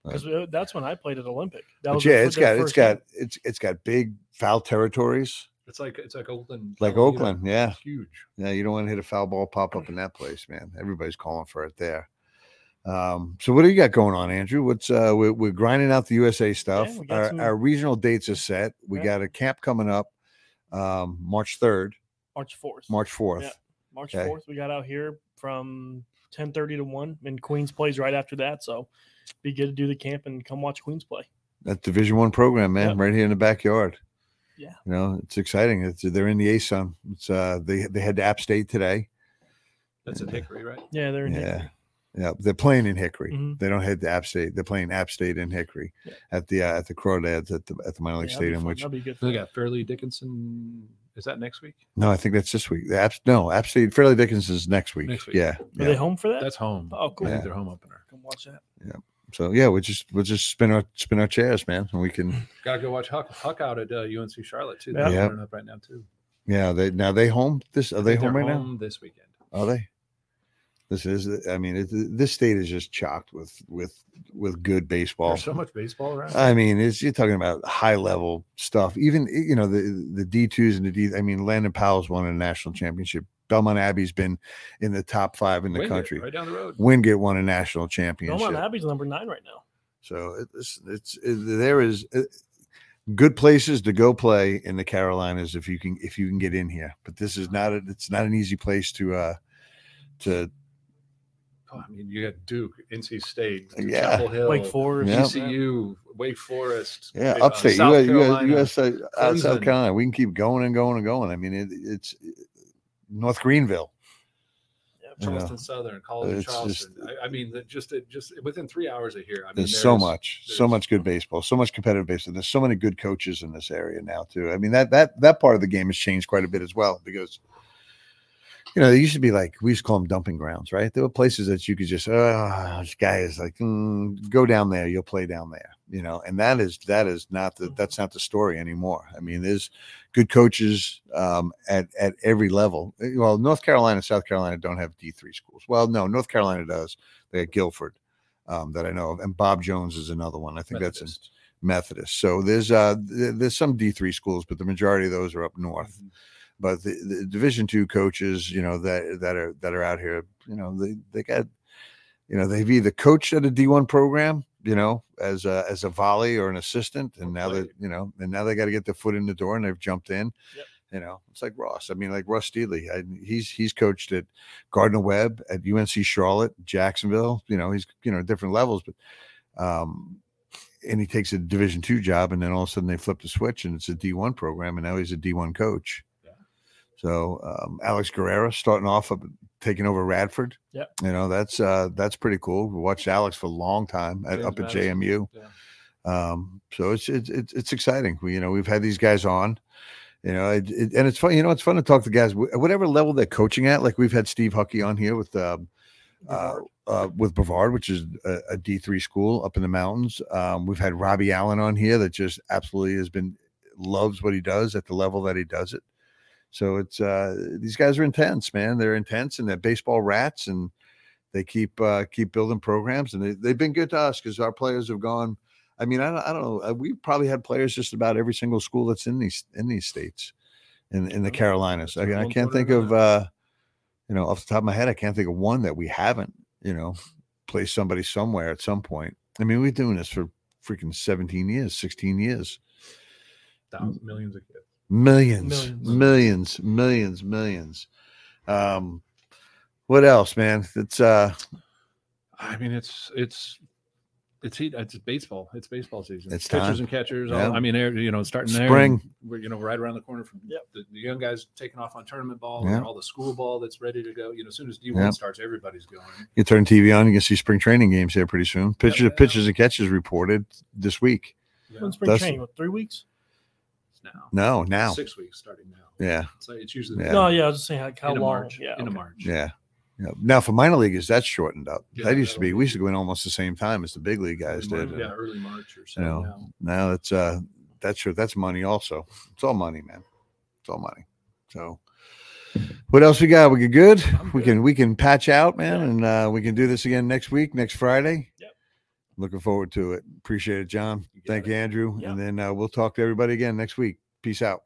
[SPEAKER 2] Right.
[SPEAKER 3] Because that's when I played at Olympic. That was
[SPEAKER 2] yeah,
[SPEAKER 3] the-
[SPEAKER 2] it's
[SPEAKER 3] their
[SPEAKER 2] got it's
[SPEAKER 3] first game.
[SPEAKER 2] got it's it's got big foul territories
[SPEAKER 4] It's like it's like Oakland,
[SPEAKER 2] like
[SPEAKER 4] Alameda.
[SPEAKER 2] Oakland. Yeah,
[SPEAKER 4] It's huge.
[SPEAKER 2] yeah. You don't want to hit a foul ball pop up in that place, man. Everybody's calling for it there. Um, so what do you got going on, Andrew? What's uh we're, we're grinding out the USA stuff.
[SPEAKER 3] we got
[SPEAKER 2] our,
[SPEAKER 3] some-
[SPEAKER 2] our regional dates are set. We
[SPEAKER 3] Yeah.
[SPEAKER 2] got a camp coming up um March 3rd,
[SPEAKER 3] March fourth.
[SPEAKER 2] March 4th.
[SPEAKER 3] Yeah. March
[SPEAKER 2] Okay.
[SPEAKER 3] fourth. We got out here from ten thirty to one, and Queens plays right after that. So be good to do the camp and come watch Queens play.
[SPEAKER 2] That Division One program, man,
[SPEAKER 3] Yep.
[SPEAKER 2] right here in the backyard.
[SPEAKER 3] Yeah.
[SPEAKER 2] you know it's exciting. It's they're in the ASUN. It's uh they they had to App State today.
[SPEAKER 4] That's at Hickory, right?
[SPEAKER 3] Yeah, they're in
[SPEAKER 2] Yeah,
[SPEAKER 3] Hickory.
[SPEAKER 2] yeah. They're playing in Hickory.
[SPEAKER 3] Mhm.
[SPEAKER 2] They don't head to App State. They're playing App State in Hickory
[SPEAKER 3] Yeah.
[SPEAKER 2] at the uh, at the Crawdads at the at the minor
[SPEAKER 3] Yeah,
[SPEAKER 2] league
[SPEAKER 3] that'd be
[SPEAKER 2] stadium. Which
[SPEAKER 3] that'd be good.
[SPEAKER 4] They got Fairleigh Dickinson. Is that next week?
[SPEAKER 2] no, I think that's this week. The App no absolutely. State Fairleigh Dickinson is next week.
[SPEAKER 4] Next week.
[SPEAKER 2] Yeah,
[SPEAKER 3] Are
[SPEAKER 2] yeah.
[SPEAKER 3] they home for that?
[SPEAKER 4] That's home.
[SPEAKER 3] Oh, cool.
[SPEAKER 4] I think
[SPEAKER 2] Yeah.
[SPEAKER 4] their home opener.
[SPEAKER 3] Come watch that. Yeah.
[SPEAKER 2] So yeah, we just we'll just spin our spin our chairs, man, and we can.
[SPEAKER 4] Gotta go watch Huck, Huck out at uh, UNC Charlotte too.
[SPEAKER 3] Yeah.
[SPEAKER 4] They're
[SPEAKER 2] Yeah.
[SPEAKER 4] warming up right now too.
[SPEAKER 2] Yeah, they now they home this are they
[SPEAKER 4] They're
[SPEAKER 2] home right now?
[SPEAKER 4] home this weekend.
[SPEAKER 2] Are they? This is I mean it, this state is just chocked with with with good baseball.
[SPEAKER 4] There's so much baseball around.
[SPEAKER 2] I mean, it's you're talking about high level stuff. Even you know the the D twos and the D. I mean, Landon Powell's won a national championship. Belmont Abbey's been in the top five in the
[SPEAKER 4] Wingate,
[SPEAKER 2] country.
[SPEAKER 4] right down the road.
[SPEAKER 2] Wingate won a national championship.
[SPEAKER 3] Belmont Abbey's number nine right now.
[SPEAKER 2] So it's it's it, there is uh, good places to go play in the Carolinas if you can if you can get in here. But this is not a, it's not an easy place to uh to
[SPEAKER 4] I mean, you got Duke, NC State,
[SPEAKER 2] Yeah.
[SPEAKER 4] Chapel Hill,
[SPEAKER 3] Wake Forest.
[SPEAKER 2] Yeah.
[SPEAKER 4] TCU, Wake Forest.
[SPEAKER 2] yeah
[SPEAKER 4] uh,
[SPEAKER 2] upstate
[SPEAKER 4] South
[SPEAKER 2] US, US,
[SPEAKER 4] Carolina.
[SPEAKER 2] US uh, South Carolina. We can keep going and going and going. I mean it, it's North Greenville.
[SPEAKER 3] Yeah,
[SPEAKER 2] Yeah.
[SPEAKER 4] Charleston Southern, College of
[SPEAKER 2] It's just-
[SPEAKER 4] Charleston. I, I mean, that just it just within three hours of here. I mean,
[SPEAKER 2] There's so much, so much good baseball, so much competitive baseball. There's so many good coaches in this area now too. I mean that that that part of the game has changed quite a bit as well because you know they used to be like we used to call them dumping grounds, right? There were places that you could just oh this guy is like mm, go down there, you'll play down there, you know. And that is that is not the that's not the story anymore. I mean, there's good coaches um, at at every level. Eh, Well, North Carolina, and South Carolina don't have D three schools. Well, no, North Carolina does. They got Guilford um, that I know of, and Bob Jones is another one. I think that's in
[SPEAKER 4] Methodist.
[SPEAKER 2] Methodist. So there's uh th- there's some D three schools, but the majority of those are up north.
[SPEAKER 4] Mhm.
[SPEAKER 2] But the, the Division two coaches, you know that that are that are out here, you know they they got, you know they've either coached at a D one program, you know, as a as a volley or an assistant, and now they you know and now they got to get their foot in the door and they've jumped in.
[SPEAKER 3] Yep.
[SPEAKER 2] You know, it's like Ross. I mean, like Russ steely I, he's he's coached at Gardner Webb, at UNC Charlotte, Jacksonville. You know, he's you know different levels, but um, and he takes a Division two job, and then all of a sudden they flip the switch, and it's a D one program, and now he's a D one coach. So um, Alex Guerrero starting off up, taking over Radford.
[SPEAKER 3] Yeah,
[SPEAKER 2] You know that's uh, that's pretty cool. We watched Alex for a long time at, up at
[SPEAKER 4] Madison.
[SPEAKER 2] JMU.
[SPEAKER 4] Yeah.
[SPEAKER 2] Um, so it's it's it's, exciting. We you know we've had these guys on. You know, it, it, and it's fun. You know, it's fun to talk to guys wh- whatever level they're coaching at. Like we've had Steve Huckey on here with um, uh, uh, with Brevard, which is a, a D three school up in the mountains. Um, we've had Robbie Allen on here that just absolutely has been loves what he does at the level that he does it. So it's uh, these guys are intense, man. They're intense and they're baseball rats, and they keep uh, keep building programs, and they, they've been good to us because our players have gone. I mean, I don't, I don't know. uh, We've probably had players just about every single school that's in these in these states, in in the Carolinas. I, I can't think
[SPEAKER 4] of
[SPEAKER 2] of, uh, you know, off the top of my head, I can't think of one that we haven't, you know, placed somebody somewhere at some point. I mean, we're doing this for freaking seventeen years, sixteen years,
[SPEAKER 4] Thousands, millions of kids.
[SPEAKER 2] Millions,
[SPEAKER 3] Millions.
[SPEAKER 2] millions, millions, millions. Um, what else, man? It's uh,
[SPEAKER 4] I mean, it's it's it's heat. It's baseball. It's baseball season.
[SPEAKER 2] It's
[SPEAKER 4] pitchers
[SPEAKER 2] time.
[SPEAKER 4] and catchers.
[SPEAKER 2] Yeah.
[SPEAKER 4] All, I mean, you know, starting there.
[SPEAKER 2] Spring.
[SPEAKER 4] and We're you know right around the corner from
[SPEAKER 3] Yep.
[SPEAKER 4] the, the young guys taking off on tournament ball.
[SPEAKER 2] Yeah.
[SPEAKER 4] And all the school ball that's ready to go. You know, as soon as D one
[SPEAKER 2] Yeah.
[SPEAKER 4] starts, everybody's going.
[SPEAKER 2] you turn TV on, you can see spring training games here pretty soon. Pitchers,
[SPEAKER 4] yeah.
[SPEAKER 2] pitchers and catches reported this week.
[SPEAKER 4] Yeah,
[SPEAKER 3] When spring
[SPEAKER 2] That's-
[SPEAKER 3] training, what, three weeks?
[SPEAKER 4] It's now.
[SPEAKER 2] No, now,
[SPEAKER 4] Six weeks starting now.
[SPEAKER 2] yeah.
[SPEAKER 4] So it's usually
[SPEAKER 2] Yeah.
[SPEAKER 3] No, yeah, I was just saying like how
[SPEAKER 4] into
[SPEAKER 3] long.
[SPEAKER 4] March.
[SPEAKER 3] Yeah,
[SPEAKER 4] into
[SPEAKER 3] okay.
[SPEAKER 4] March.
[SPEAKER 2] Yeah. Yeah. Now for minor leaguers, that's shortened up.
[SPEAKER 4] Yeah,
[SPEAKER 2] that used to be
[SPEAKER 4] be-
[SPEAKER 2] we used to go in almost the same time as the big league
[SPEAKER 4] Early
[SPEAKER 2] guys
[SPEAKER 4] Mar-
[SPEAKER 2] did.
[SPEAKER 4] Yeah, early March or so.
[SPEAKER 2] You know,
[SPEAKER 4] now.
[SPEAKER 2] Now it's uh that's sure that's money also. It's all money, man. It's all money. So what else we got? We get good. We can we can patch out, man,
[SPEAKER 3] Yeah.
[SPEAKER 2] and uh we can do this again next week, next Friday. Looking forward to it. Appreciate it, John.
[SPEAKER 4] You
[SPEAKER 2] Thank
[SPEAKER 4] it.
[SPEAKER 2] you, Andrew.
[SPEAKER 3] Yep.
[SPEAKER 2] And then uh, we'll talk to everybody again next week. Peace out.